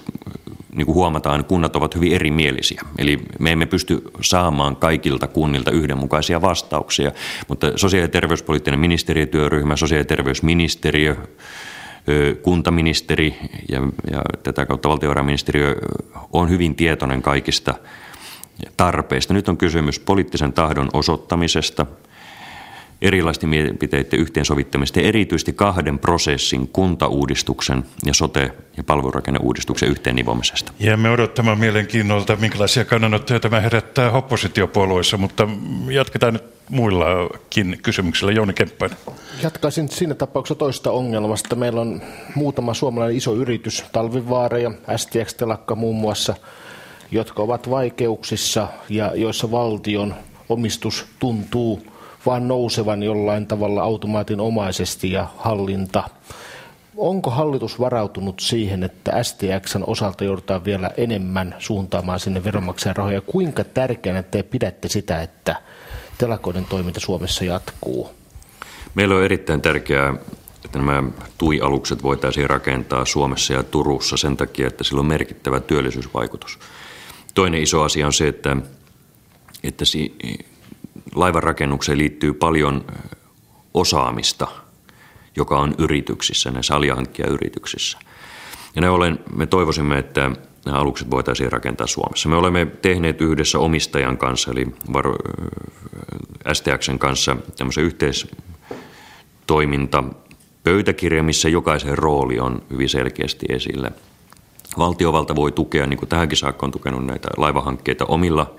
niin kuin huomataan, kunnat ovat hyvin erimielisiä. Eli me emme pysty saamaan kaikilta kunnilta yhdenmukaisia vastauksia, mutta sosiaali- ja terveyspoliittinen ministeriötyöryhmä, sosiaali- ja terveysministeriö, kuntaministeri ja, ja tätä kautta valtiovarainministeriö on hyvin tietoinen kaikista tarpeista. Nyt on kysymys poliittisen tahdon osoittamisesta – erilaisten mielipiteiden yhteensovittamista ja erityisesti kahden prosessin, kuntauudistuksen ja sote- ja palvelurakenneuudistuksen yhteennivomisesta. Jäämme odottamaan mielenkiinnolta, minkälaisia kannanottoja tämä herättää oppositiopuolueissa, mutta jatketaan nyt muillakin kysymyksillä. Jouni Kemppainen. Jatkaisin siinä tapauksessa toista ongelmasta. Meillä on muutama suomalainen iso yritys, Talvivaara ja STX Telakka muun muassa, jotka ovat vaikeuksissa ja joissa valtion omistus tuntuu – vaan nousevan jollain tavalla automaatin-omaisesti ja hallinta. Onko hallitus varautunut siihen, että STXn osalta joudutaan vielä enemmän suuntaamaan sinne veronmaksajan rahoja? Kuinka tärkeänä te pidätte sitä, että telakoiden toiminta Suomessa jatkuu? Meillä on erittäin tärkeää, että nämä TUI-alukset voitaisiin rakentaa Suomessa ja Turussa sen takia, että sillä on merkittävä työllisyysvaikutus. Toinen iso asia on se, että, että laivanrakennukseen liittyy paljon osaamista, joka on yrityksissä, näissä alihankkijayrityksissä. Ja ne olen, me toivoisimme, että nämä alukset voitaisiin rakentaa Suomessa. Me olemme tehneet yhdessä omistajan kanssa, eli STXn kanssa, tämmöisen yhteistoiminta pöytäkirja, missä jokaisen rooli on hyvin selkeästi esillä. Valtiovalta voi tukea, niin kuin tähänkin saakka on tukenut näitä laivahankkeita omilla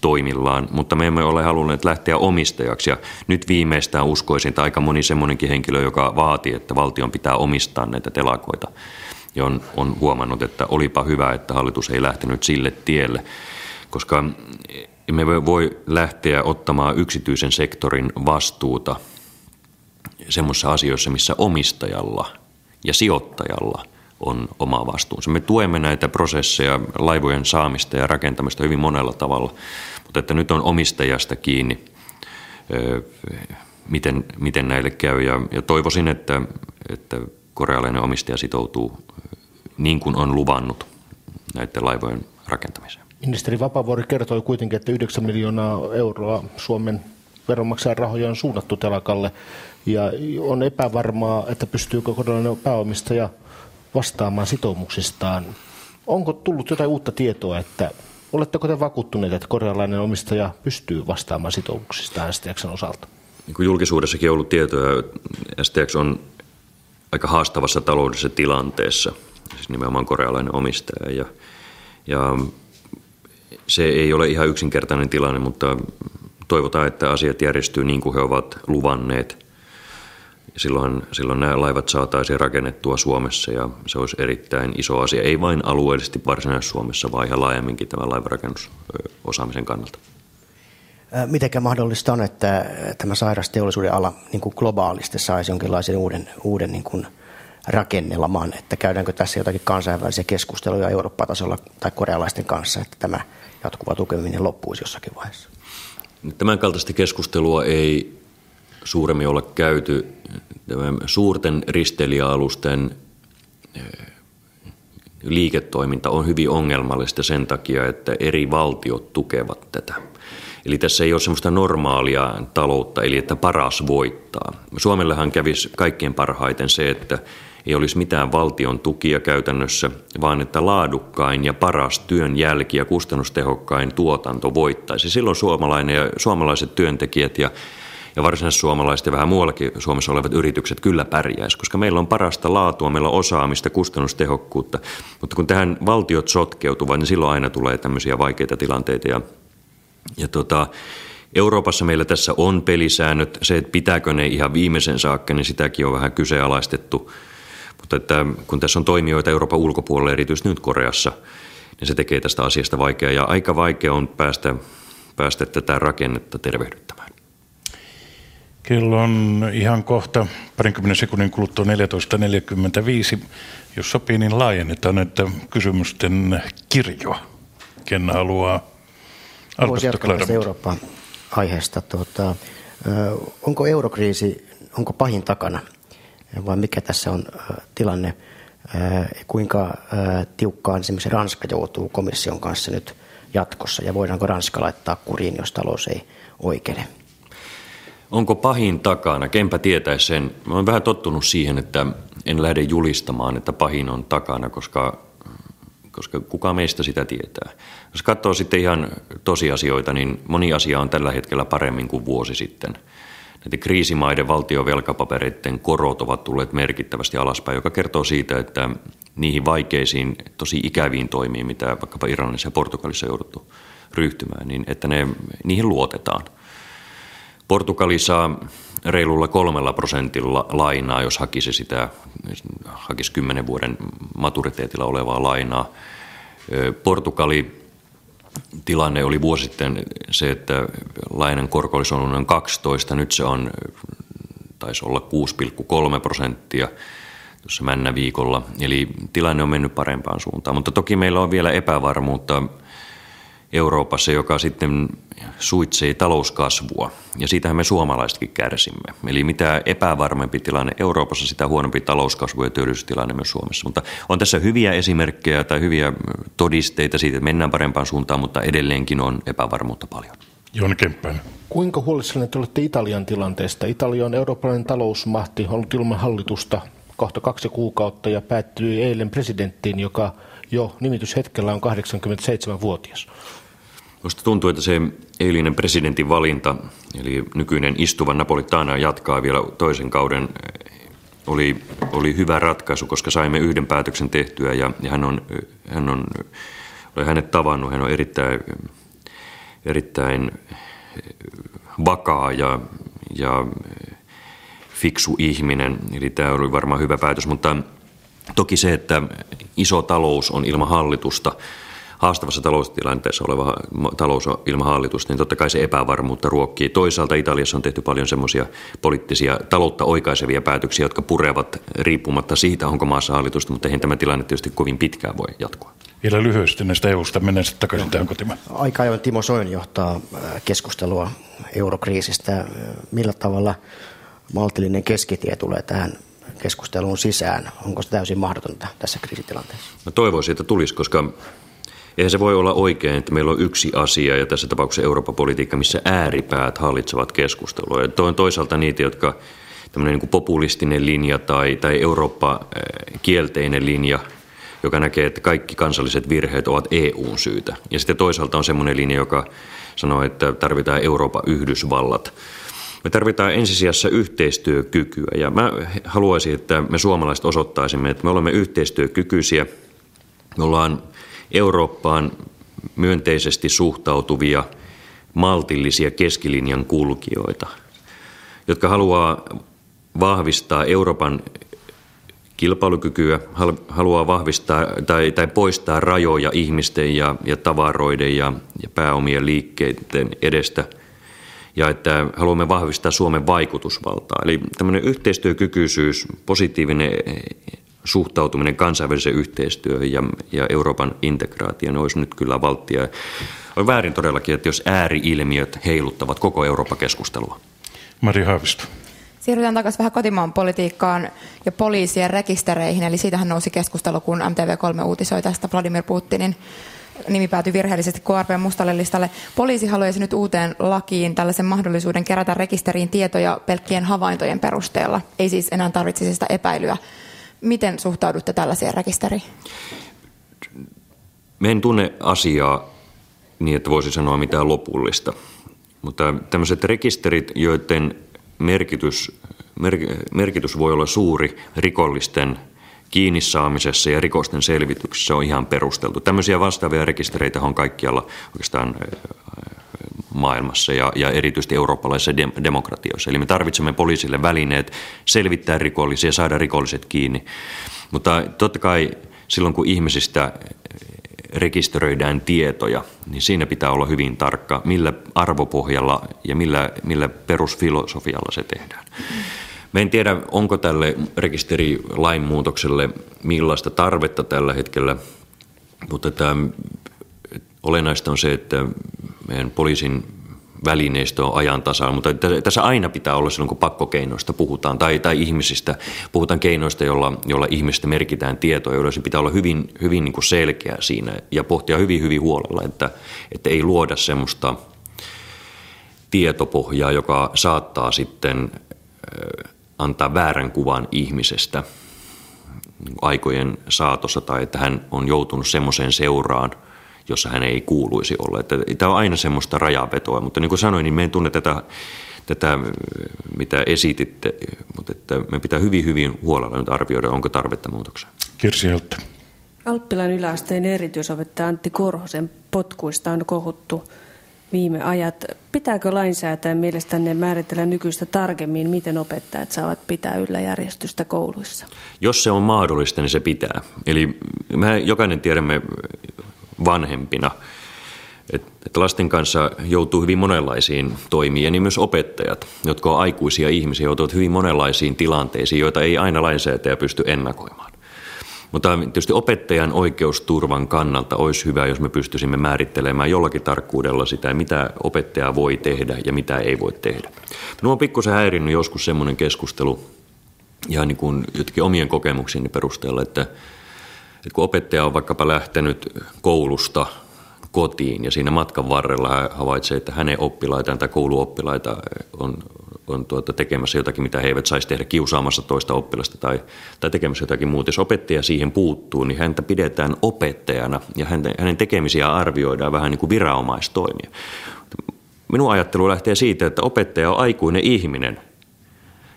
toimillaan, mutta me emme ole halunneet lähteä omistajaksi. Ja nyt viimeistään uskoisin, että aika moni semmoinenkin henkilö, joka vaatii, että valtion pitää omistaa näitä telakoita, ja on, on huomannut, että olipa hyvä, että hallitus ei lähtenyt sille tielle, koska emme voi lähteä ottamaan yksityisen sektorin vastuuta semmoisissa asioissa, missä omistajalla ja sijoittajalla on oma vastuunsa. Me tuemme näitä prosesseja, laivojen saamista ja rakentamista hyvin monella tavalla mutta että nyt on omistajasta kiinni, miten, miten näille käy. Ja, ja toivoisin, että, että korealainen omistaja sitoutuu niin kuin on luvannut näiden laivojen rakentamiseen. Ministeri Vapavuori kertoi kuitenkin, että 9 miljoonaa euroa Suomen veronmaksajan rahoja on suunnattu telakalle ja on epävarmaa, että pystyykö korealainen pääomistaja vastaamaan sitoumuksistaan. Onko tullut jotain uutta tietoa, että oletteko te vakuuttuneet, että korealainen omistaja pystyy vastaamaan sitoumuksistaan STXn osalta? Niin kuin julkisuudessakin on ollut tietoja, STX on aika haastavassa taloudellisessa tilanteessa, siis nimenomaan korealainen omistaja. Ja, ja se ei ole ihan yksinkertainen tilanne, mutta toivotaan, että asiat järjestyy niin kuin he ovat luvanneet. Silloin, silloin nämä laivat saataisiin rakennettua Suomessa ja se olisi erittäin iso asia, ei vain alueellisesti Varsinais-Suomessa, vaan ihan laajemminkin tämän laivarakennusosaamisen kannalta. Mitenkä mahdollista on, että tämä sairasteollisuuden ala niin kuin globaalisti saisi jonkinlaisen uuden, uuden niin kuin rakennelman, että käydäänkö tässä jotakin kansainvälisiä keskusteluja Eurooppa-tasolla tai korealaisten kanssa, että tämä jatkuva tukeminen loppuisi jossakin vaiheessa? Tämän kaltaista keskustelua ei suuremmin olla käyty. Tämän suurten risteilijäalusten eh, liiketoiminta on hyvin ongelmallista sen takia, että eri valtiot tukevat tätä. Eli tässä ei ole semmoista normaalia taloutta, eli että paras voittaa. Suomellehan kävisi kaikkein parhaiten se, että ei olisi mitään valtion tukia käytännössä, vaan että laadukkain ja paras työn jälki ja kustannustehokkain tuotanto voittaisi. Silloin suomalainen ja suomalaiset työntekijät ja ja varsinaissuomalaiset ja vähän muuallakin Suomessa olevat yritykset kyllä pärjäisivät, koska meillä on parasta laatua, meillä on osaamista, kustannustehokkuutta, mutta kun tähän valtiot sotkeutuvat, niin silloin aina tulee tämmöisiä vaikeita tilanteita ja, ja tota, Euroopassa meillä tässä on pelisäännöt, se, että pitääkö ne ihan viimeisen saakka, niin sitäkin on vähän kyseenalaistettu. Mutta että kun tässä on toimijoita Euroopan ulkopuolella, erityisesti nyt Koreassa, niin se tekee tästä asiasta vaikeaa ja aika vaikea on päästä, päästä tätä rakennetta tervehdyttämään. Kello on ihan kohta parinkymmenen sekunnin kuluttua 14.45. Jos sopii, niin laajennetaan että kysymysten kirjoa. Ken haluaa tästä Euroopan aiheesta. Tuota, onko eurokriisi, onko pahin takana vai mikä tässä on tilanne? Kuinka tiukkaan esimerkiksi Ranska joutuu komission kanssa nyt jatkossa ja voidaanko Ranska laittaa kuriin, jos talous ei oikene? Onko pahin takana? Kenpä tietäisi sen. Mä olen vähän tottunut siihen, että en lähde julistamaan, että pahin on takana, koska, koska kuka meistä sitä tietää. Jos katsoo sitten ihan tosiasioita, niin moni asia on tällä hetkellä paremmin kuin vuosi sitten. Näiden kriisimaiden valtiovelkapapereiden korot ovat tulleet merkittävästi alaspäin, joka kertoo siitä, että niihin vaikeisiin, tosi ikäviin toimiin, mitä vaikkapa Iranissa ja Portugalissa jouduttu ryhtymään, niin että ne, niihin luotetaan – Portugali saa reilulla kolmella prosentilla lainaa, jos hakisi sitä, hakisi kymmenen vuoden maturiteetilla olevaa lainaa. Portugali tilanne oli vuosi sitten se, että lainan korko olisi ollut noin 12, nyt se on, taisi olla 6,3 prosenttia tuossa männä viikolla. Eli tilanne on mennyt parempaan suuntaan, mutta toki meillä on vielä epävarmuutta Euroopassa, joka sitten suitsee talouskasvua. Ja siitähän me suomalaisetkin kärsimme. Eli mitä epävarmempi tilanne Euroopassa, sitä huonompi talouskasvu ja työllisyystilanne myös Suomessa. Mutta on tässä hyviä esimerkkejä tai hyviä todisteita siitä, että mennään parempaan suuntaan, mutta edelleenkin on epävarmuutta paljon. Jon Kemppäinen. Kuinka huolissanne te olette Italian tilanteesta? Italia on eurooppalainen talousmahti, ollut ilman hallitusta kohta kaksi kuukautta ja päättyi eilen presidenttiin, joka jo nimityshetkellä on 87-vuotias. Minusta tuntuu, että se eilinen presidentin valinta, eli nykyinen istuva Napolitana jatkaa vielä toisen kauden, oli, oli hyvä ratkaisu, koska saimme yhden päätöksen tehtyä ja, ja hän on, hän on, olen hänet tavannut, hän on erittäin, erittäin vakaa ja, ja fiksu ihminen, eli tämä oli varmaan hyvä päätös, mutta toki se, että iso talous on ilman hallitusta, haastavassa taloustilanteessa oleva talous ilman hallitusta, niin totta kai se epävarmuutta ruokkii. Toisaalta Italiassa on tehty paljon semmoisia poliittisia taloutta oikaisevia päätöksiä, jotka purevat riippumatta siitä, onko maassa hallitusta, mutta eihän tämä tilanne tietysti kovin pitkään voi jatkua. Vielä lyhyesti näistä EU-sta mennään sitten takaisin tähän kotimaan. Aika ajoin Timo Soin johtaa äh, keskustelua eurokriisistä. Millä tavalla maltillinen keskitie tulee tähän keskusteluun sisään? Onko se täysin mahdotonta tässä kriisitilanteessa? Mä toivoisin, että tulisi, koska Eihän se voi olla oikein, että meillä on yksi asia ja tässä tapauksessa Euroopan politiikka, missä ääripäät hallitsevat keskustelua. Ja on toisaalta niitä, jotka tämmöinen niin populistinen linja tai, tai Eurooppa-kielteinen linja, joka näkee, että kaikki kansalliset virheet ovat EUn syytä. Ja sitten toisaalta on semmoinen linja, joka sanoo, että tarvitaan Euroopan Yhdysvallat. Me tarvitaan ensisijassa yhteistyökykyä ja mä haluaisin, että me suomalaiset osoittaisimme, että me olemme yhteistyökykyisiä. Me ollaan Eurooppaan myönteisesti suhtautuvia, maltillisia keskilinjan kulkijoita, jotka haluaa vahvistaa Euroopan kilpailukykyä, haluaa vahvistaa tai, tai poistaa rajoja ihmisten ja, ja tavaroiden ja, ja pääomien liikkeiden edestä ja että haluamme vahvistaa Suomen vaikutusvaltaa. Eli tämmöinen yhteistyökykyisyys, positiivinen suhtautuminen kansainväliseen yhteistyöhön ja, ja Euroopan integraatioon olisi nyt kyllä valttia. On väärin todellakin, että jos ääriilmiöt heiluttavat koko Euroopan keskustelua. Mari Haavisto. Siirrytään takaisin vähän kotimaan politiikkaan ja poliisien rekistereihin. Eli siitähän nousi keskustelu, kun MTV3 uutisoi tästä Vladimir Putinin nimi päätyi virheellisesti KRP mustalle listalle. Poliisi haluaisi nyt uuteen lakiin tällaisen mahdollisuuden kerätä rekisteriin tietoja pelkkien havaintojen perusteella. Ei siis enää tarvitsisi sitä epäilyä. Miten suhtaudutte tällaiseen rekisteriin? Me en tunne asiaa niin, että voisi sanoa mitään lopullista. Mutta tämmöiset rekisterit, joiden merkitys, mer, merkitys voi olla suuri rikollisten kiinni saamisessa ja rikosten selvityksessä on ihan perusteltu. Tämmöisiä vastaavia rekistereitä on kaikkialla oikeastaan maailmassa ja, ja erityisesti eurooppalaisissa dem- demokratioissa. Eli me tarvitsemme poliisille välineet selvittää rikollisia ja saada rikolliset kiinni. Mutta totta kai silloin kun ihmisistä rekisteröidään tietoja, niin siinä pitää olla hyvin tarkka, millä arvopohjalla ja millä, millä perusfilosofialla se tehdään. Mä en tiedä, onko tälle rekisterilain muutokselle millaista tarvetta tällä hetkellä, mutta tämä, olennaista on se, että meidän poliisin välineistö on ajan tasalla, mutta tässä aina pitää olla silloin, kun pakkokeinoista puhutaan tai, tai ihmisistä, puhutaan keinoista, joilla, joilla ihmistä merkitään tietoa, joilla se pitää olla hyvin, hyvin niin kuin selkeä siinä ja pohtia hyvin, hyvin huolella, että, että ei luoda semmoista tietopohjaa, joka saattaa sitten antaa väärän kuvan ihmisestä aikojen saatossa tai että hän on joutunut semmoiseen seuraan – jossa hän ei kuuluisi olla. Että, tämä on aina semmoista rajavetoa, mutta niin kuin sanoin, niin me en tunne tätä, tätä mitä esititte, mutta että me pitää hyvin, hyvin huolella nyt arvioida, onko tarvetta muutokseen. Kirsi Heltte. Alppilan yläasteen erityisopettaja Antti Korhosen potkuista on kohuttu viime ajat. Pitääkö lainsäätäjän mielestänne määritellä nykyistä tarkemmin, miten opettajat saavat pitää yllä järjestystä kouluissa? Jos se on mahdollista, niin se pitää. Eli me jokainen tiedämme vanhempina. Että lasten kanssa joutuu hyvin monenlaisiin toimiin, ja niin myös opettajat, jotka ovat aikuisia ihmisiä, joutuvat hyvin monenlaisiin tilanteisiin, joita ei aina lainsäätäjä pysty ennakoimaan. Mutta tietysti opettajan oikeusturvan kannalta olisi hyvä, jos me pystyisimme määrittelemään jollakin tarkkuudella sitä, mitä opettaja voi tehdä ja mitä ei voi tehdä. Minua on pikkusen häirinnyt joskus semmoinen keskustelu, ja niin kuin jotenkin omien kokemuksieni perusteella, että että kun opettaja on vaikkapa lähtenyt koulusta kotiin ja siinä matkan varrella hän havaitsee, että hänen oppilaitaan tai kouluoppilaita on, on tuota tekemässä jotakin, mitä he eivät saisi tehdä kiusaamassa toista oppilasta tai, tai tekemässä jotakin muuta. Jos opettaja siihen puuttuu, niin häntä pidetään opettajana ja hänen tekemisiä arvioidaan vähän niin kuin viranomaistoimia. Minun ajattelu lähtee siitä, että opettaja on aikuinen ihminen.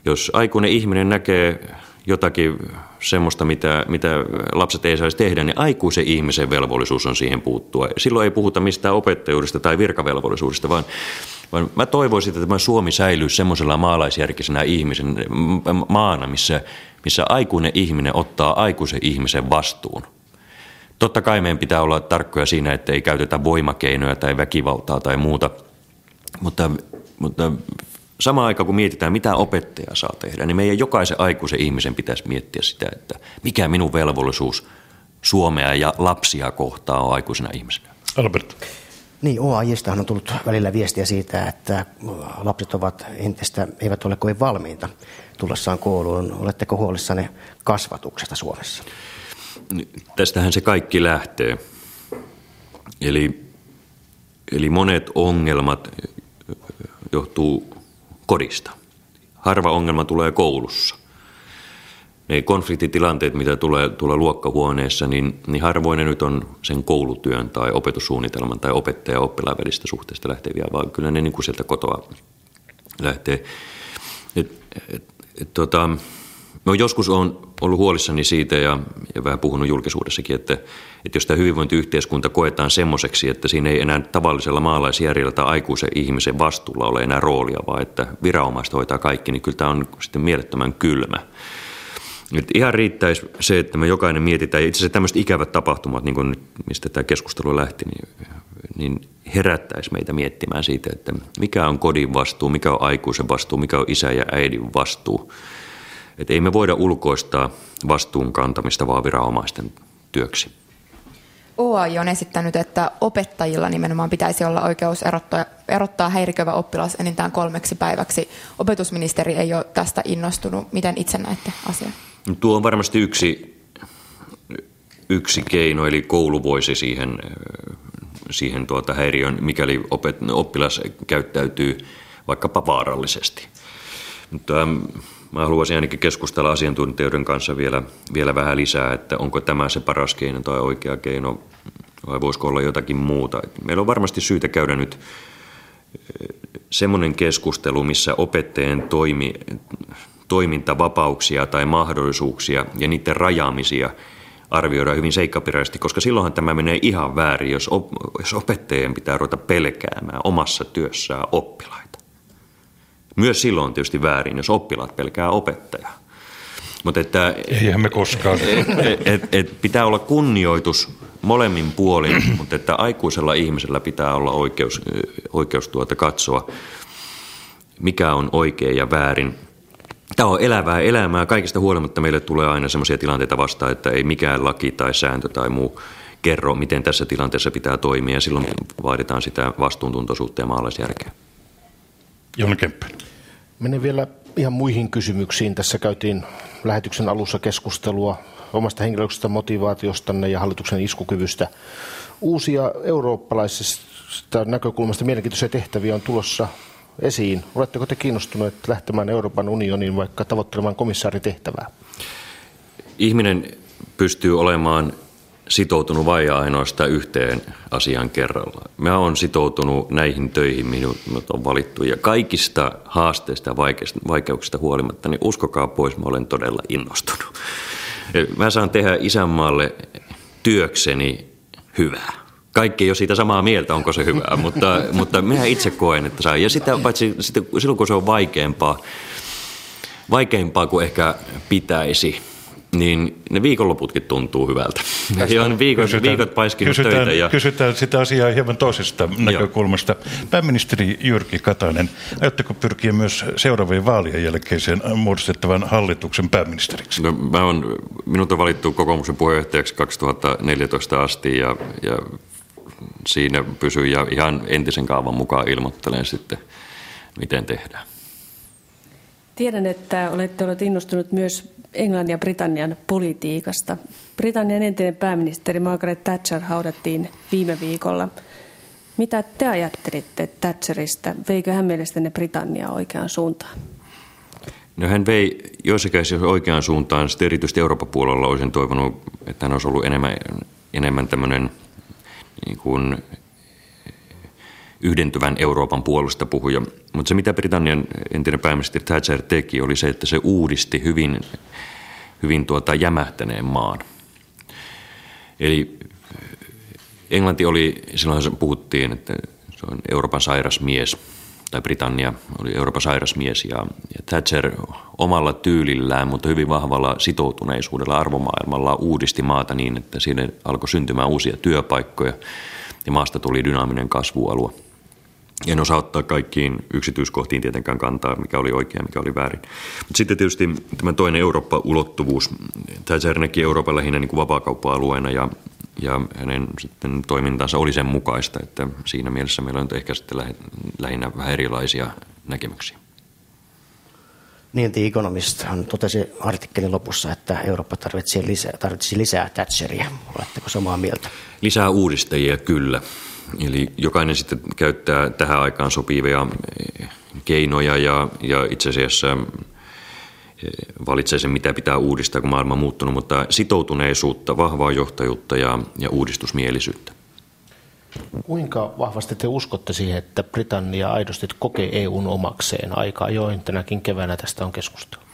Jos aikuinen ihminen näkee jotakin semmoista, mitä, mitä lapset ei saisi tehdä, niin aikuisen ihmisen velvollisuus on siihen puuttua. Silloin ei puhuta mistään opettajuudesta tai virkavelvollisuudesta, vaan, vaan mä toivoisin, että tämä Suomi säilyy semmoisella maalaisjärkisenä ihmisen maana, missä, missä aikuinen ihminen ottaa aikuisen ihmisen vastuun. Totta kai meidän pitää olla tarkkoja siinä, että ei käytetä voimakeinoja tai väkivaltaa tai muuta, mutta, mutta samaan aikaan kun mietitään, mitä opettaja saa tehdä, niin meidän jokaisen aikuisen ihmisen pitäisi miettiä sitä, että mikä minun velvollisuus Suomea ja lapsia kohtaa on aikuisena ihmisenä. Albert. Niin, OAJistahan on tullut välillä viestiä siitä, että lapset ovat entistä, eivät ole kovin valmiita tullessaan kouluun. Oletteko huolissanne kasvatuksesta Suomessa? Tästähän se kaikki lähtee. Eli, eli monet ongelmat johtuu kodista. Harva ongelma tulee koulussa. Ne konfliktitilanteet, mitä tulee, tulee luokkahuoneessa, niin, niin harvoin ne nyt on sen koulutyön tai opetussuunnitelman tai opettaja oppilaan välistä suhteesta lähteviä, vaan kyllä ne niin kuin sieltä kotoa lähtee. Et, et, et, tota, No joskus on ollut huolissani siitä ja, ja vähän puhunut julkisuudessakin, että, että jos tämä hyvinvointiyhteiskunta koetaan semmoiseksi, että siinä ei enää tavallisella maalaisjärjellä tai aikuisen ihmisen vastuulla ole enää roolia, vaan että viranomaiset hoitaa kaikki, niin kyllä tämä on sitten mielettömän kylmä. Nyt ihan riittäisi se, että me jokainen mietitään, itse asiassa tämmöiset ikävät tapahtumat, niin kuin nyt, mistä tämä keskustelu lähti, niin, niin herättäisi meitä miettimään siitä, että mikä on kodin vastuu, mikä on aikuisen vastuu, mikä on isä ja äidin vastuu – että ei me voida ulkoistaa vastuun kantamista vaan viranomaisten työksi. OAI on esittänyt, että opettajilla nimenomaan pitäisi olla oikeus erottaa, erottaa häiriköivä oppilas enintään kolmeksi päiväksi. Opetusministeri ei ole tästä innostunut. Miten itse näette asian? Tuo on varmasti yksi, yksi keino, eli koulu voisi siihen, siihen tuota häiriön, mikäli opet, oppilas käyttäytyy vaikkapa vaarallisesti. Mutta ähm, Mä haluaisin ainakin keskustella asiantuntijoiden kanssa vielä, vielä vähän lisää, että onko tämä se paras keino tai oikea keino vai voisiko olla jotakin muuta. Meillä on varmasti syytä käydä nyt eh, semmoinen keskustelu, missä opettajien toimi, toimintavapauksia tai mahdollisuuksia ja niiden rajaamisia arvioidaan hyvin seikkaperäisesti, koska silloinhan tämä menee ihan väärin, jos, jos opettajien pitää ruveta pelkäämään omassa työssään oppilaita. Myös silloin on tietysti väärin, jos oppilaat pelkää opettajaa. Mutta että, Eihän me koskaan. (laughs) Et, et, et pitää olla kunnioitus molemmin puolin, mutta että aikuisella ihmisellä pitää olla oikeus, oikeus tuota katsoa, mikä on oikein ja väärin. Tämä on elävää elämää. Kaikista huolimatta meille tulee aina sellaisia tilanteita vastaan, että ei mikään laki tai sääntö tai muu kerro, miten tässä tilanteessa pitää toimia. Ja silloin vaaditaan sitä vastuuntuntoisuutta ja maalaisjärkeä. Jonne Kemppäinen. Menen vielä ihan muihin kysymyksiin. Tässä käytiin lähetyksen alussa keskustelua omasta henkilökohtaisesta motivaatiostanne ja hallituksen iskukyvystä. Uusia eurooppalaisesta näkökulmasta mielenkiintoisia tehtäviä on tulossa esiin. Oletteko te kiinnostuneet lähtemään Euroopan unioniin vaikka tavoittelemaan komissaaritehtävää? Ihminen pystyy olemaan sitoutunut vain ainoastaan yhteen asian kerralla. Mä oon sitoutunut näihin töihin, minut on valittu ja kaikista haasteista ja vaikeuksista huolimatta, niin uskokaa pois, mä olen todella innostunut. Mä saan tehdä isänmaalle työkseni hyvää. Kaikki ei ole siitä samaa mieltä, onko se hyvää, (laughs) mutta, mutta minä itse koen, että saa. Ja sitä, paitsi sitten, silloin, kun se on vaikeampaa, vaikeampaa kuin ehkä pitäisi, niin ne viikonloputkin tuntuu hyvältä. (laughs) Ja on viikot, kysytään, viikot paiskinut kysytään, töitä. Ja... Kysytään sitä asiaa hieman toisesta näkökulmasta. Pääministeri Jyrki Katainen, aiotteko pyrkiä myös seuraavien vaalien jälkeiseen muodostettavan hallituksen pääministeriksi? No, mä on, minut on valittu kokoomuksen puheenjohtajaksi 2014 asti ja, ja siinä pysyn ja ihan entisen kaavan mukaan ilmoittelen sitten, miten tehdään. Tiedän, että olette olleet innostunut myös Englannin ja Britannian politiikasta. Britannian entinen pääministeri Margaret Thatcher haudattiin viime viikolla. Mitä te ajattelitte Thatcherista? Veikö hän mielestäni Britannia oikeaan suuntaan? No hän vei joissakin oikeaan suuntaan. Sitten erityisesti Euroopan puolella olisin toivonut, että hän olisi ollut enemmän, enemmän tämmöinen niin kuin yhdentyvän Euroopan puolesta puhuja. Mutta se, mitä Britannian entinen pääministeri Thatcher teki, oli se, että se uudisti hyvin, hyvin tuota jämähtäneen maan. Eli Englanti oli, silloin puhuttiin, että se on Euroopan sairas mies, tai Britannia oli Euroopan sairas mies, ja, ja Thatcher omalla tyylillään, mutta hyvin vahvalla sitoutuneisuudella arvomaailmalla uudisti maata niin, että siinä alkoi syntymään uusia työpaikkoja, ja maasta tuli dynaaminen kasvualue – en osaa ottaa kaikkiin yksityiskohtiin tietenkään kantaa, mikä oli oikein mikä oli väärin. Mutta sitten tietysti tämä toinen Eurooppa-ulottuvuus. Thatcher näki Euroopan lähinnä niin kuin vapaakauppa-alueena ja, ja hänen sitten toimintansa oli sen mukaista, että siinä mielessä meillä on ehkä sitten lähinnä vähän erilaisia näkemyksiä. Niin, The Economist totesi artikkelin lopussa, että Eurooppa tarvitsee lisää, tarvitsisi lisää Thatcheria. Oletteko samaa mieltä? Lisää uudistajia kyllä. Eli jokainen sitten käyttää tähän aikaan sopivia eh, keinoja ja, ja itse asiassa eh, valitsee sen, mitä pitää uudistaa, kun maailma on muuttunut, mutta sitoutuneisuutta, vahvaa johtajuutta ja, ja uudistusmielisyyttä. Kuinka vahvasti te uskotte siihen, että Britannia aidosti kokee EUn omakseen? Aika ajoin tänäkin keväänä tästä on keskusteltu.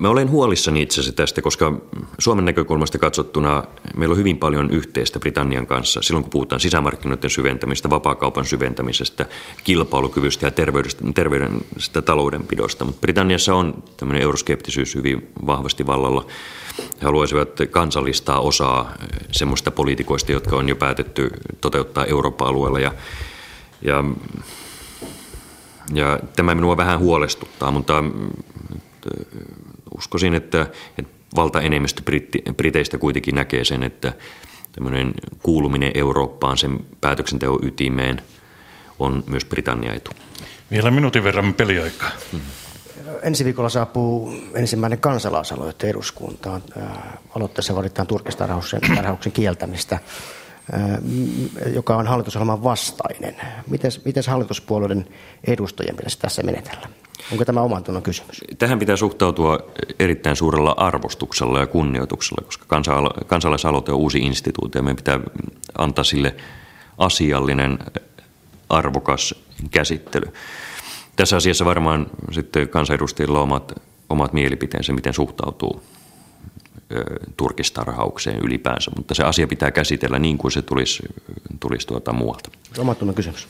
Mä olen huolissani itse asiassa tästä, koska Suomen näkökulmasta katsottuna meillä on hyvin paljon yhteistä Britannian kanssa silloin, kun puhutaan sisämarkkinoiden syventämistä, vapaakaupan syventämisestä, kilpailukyvystä ja terveydestä, terveydestä taloudenpidosta. Mutta Britanniassa on tämmöinen euroskeptisyys hyvin vahvasti vallalla. He haluaisivat kansallistaa osaa semmoista poliitikoista, jotka on jo päätetty toteuttaa Euroopan alueella. Ja, ja, ja tämä minua vähän huolestuttaa, mutta uskoisin, että, että valtaenemmistö britti, briteistä kuitenkin näkee sen, että tämmöinen kuuluminen Eurooppaan, sen päätöksenteon ytimeen, on myös Britannia etu. Vielä minuutin verran peliaikaa. Hmm. Ensi viikolla saapuu ensimmäinen kansalaisaloite eduskuntaan. Aloitteessa vaaditaan turkistarhauksen kieltämistä, joka on hallitusohjelman vastainen. Miten, miten hallituspuolueiden edustajien pitäisi tässä menetellä? Onko tämä oman tunnon kysymys? Tähän pitää suhtautua erittäin suurella arvostuksella ja kunnioituksella, koska kansalaisaloite on uusi instituutio ja meidän pitää antaa sille asiallinen, arvokas käsittely. Tässä asiassa varmaan sitten kansanedustajilla on omat, omat mielipiteensä, miten suhtautuu turkistarhaukseen ylipäänsä, mutta se asia pitää käsitellä niin kuin se tulisi, tulisi tuota muualta. Omatunnon kysymys.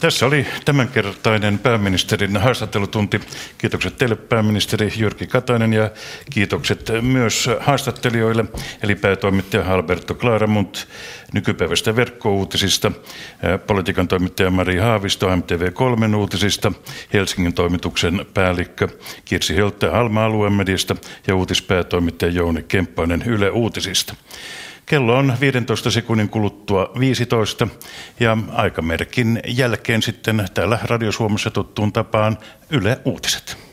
Tässä oli tämänkertainen pääministerin haastattelutunti. Kiitokset teille pääministeri Jyrki Katainen ja kiitokset myös haastattelijoille, eli päätoimittaja Alberto Claramont nykypäivästä verkkouutisista, politiikan toimittaja Mari Haavisto MTV3 uutisista, Helsingin toimituksen päällikkö Kirsi Höltä Alma aluemediasta ja uutispäätoimittaja Jouni Kemppainen Yle Uutisista. Kello on 15 sekunnin kuluttua 15 ja aikamerkin jälkeen sitten täällä Radio Suomessa tuttuun tapaan Yle Uutiset.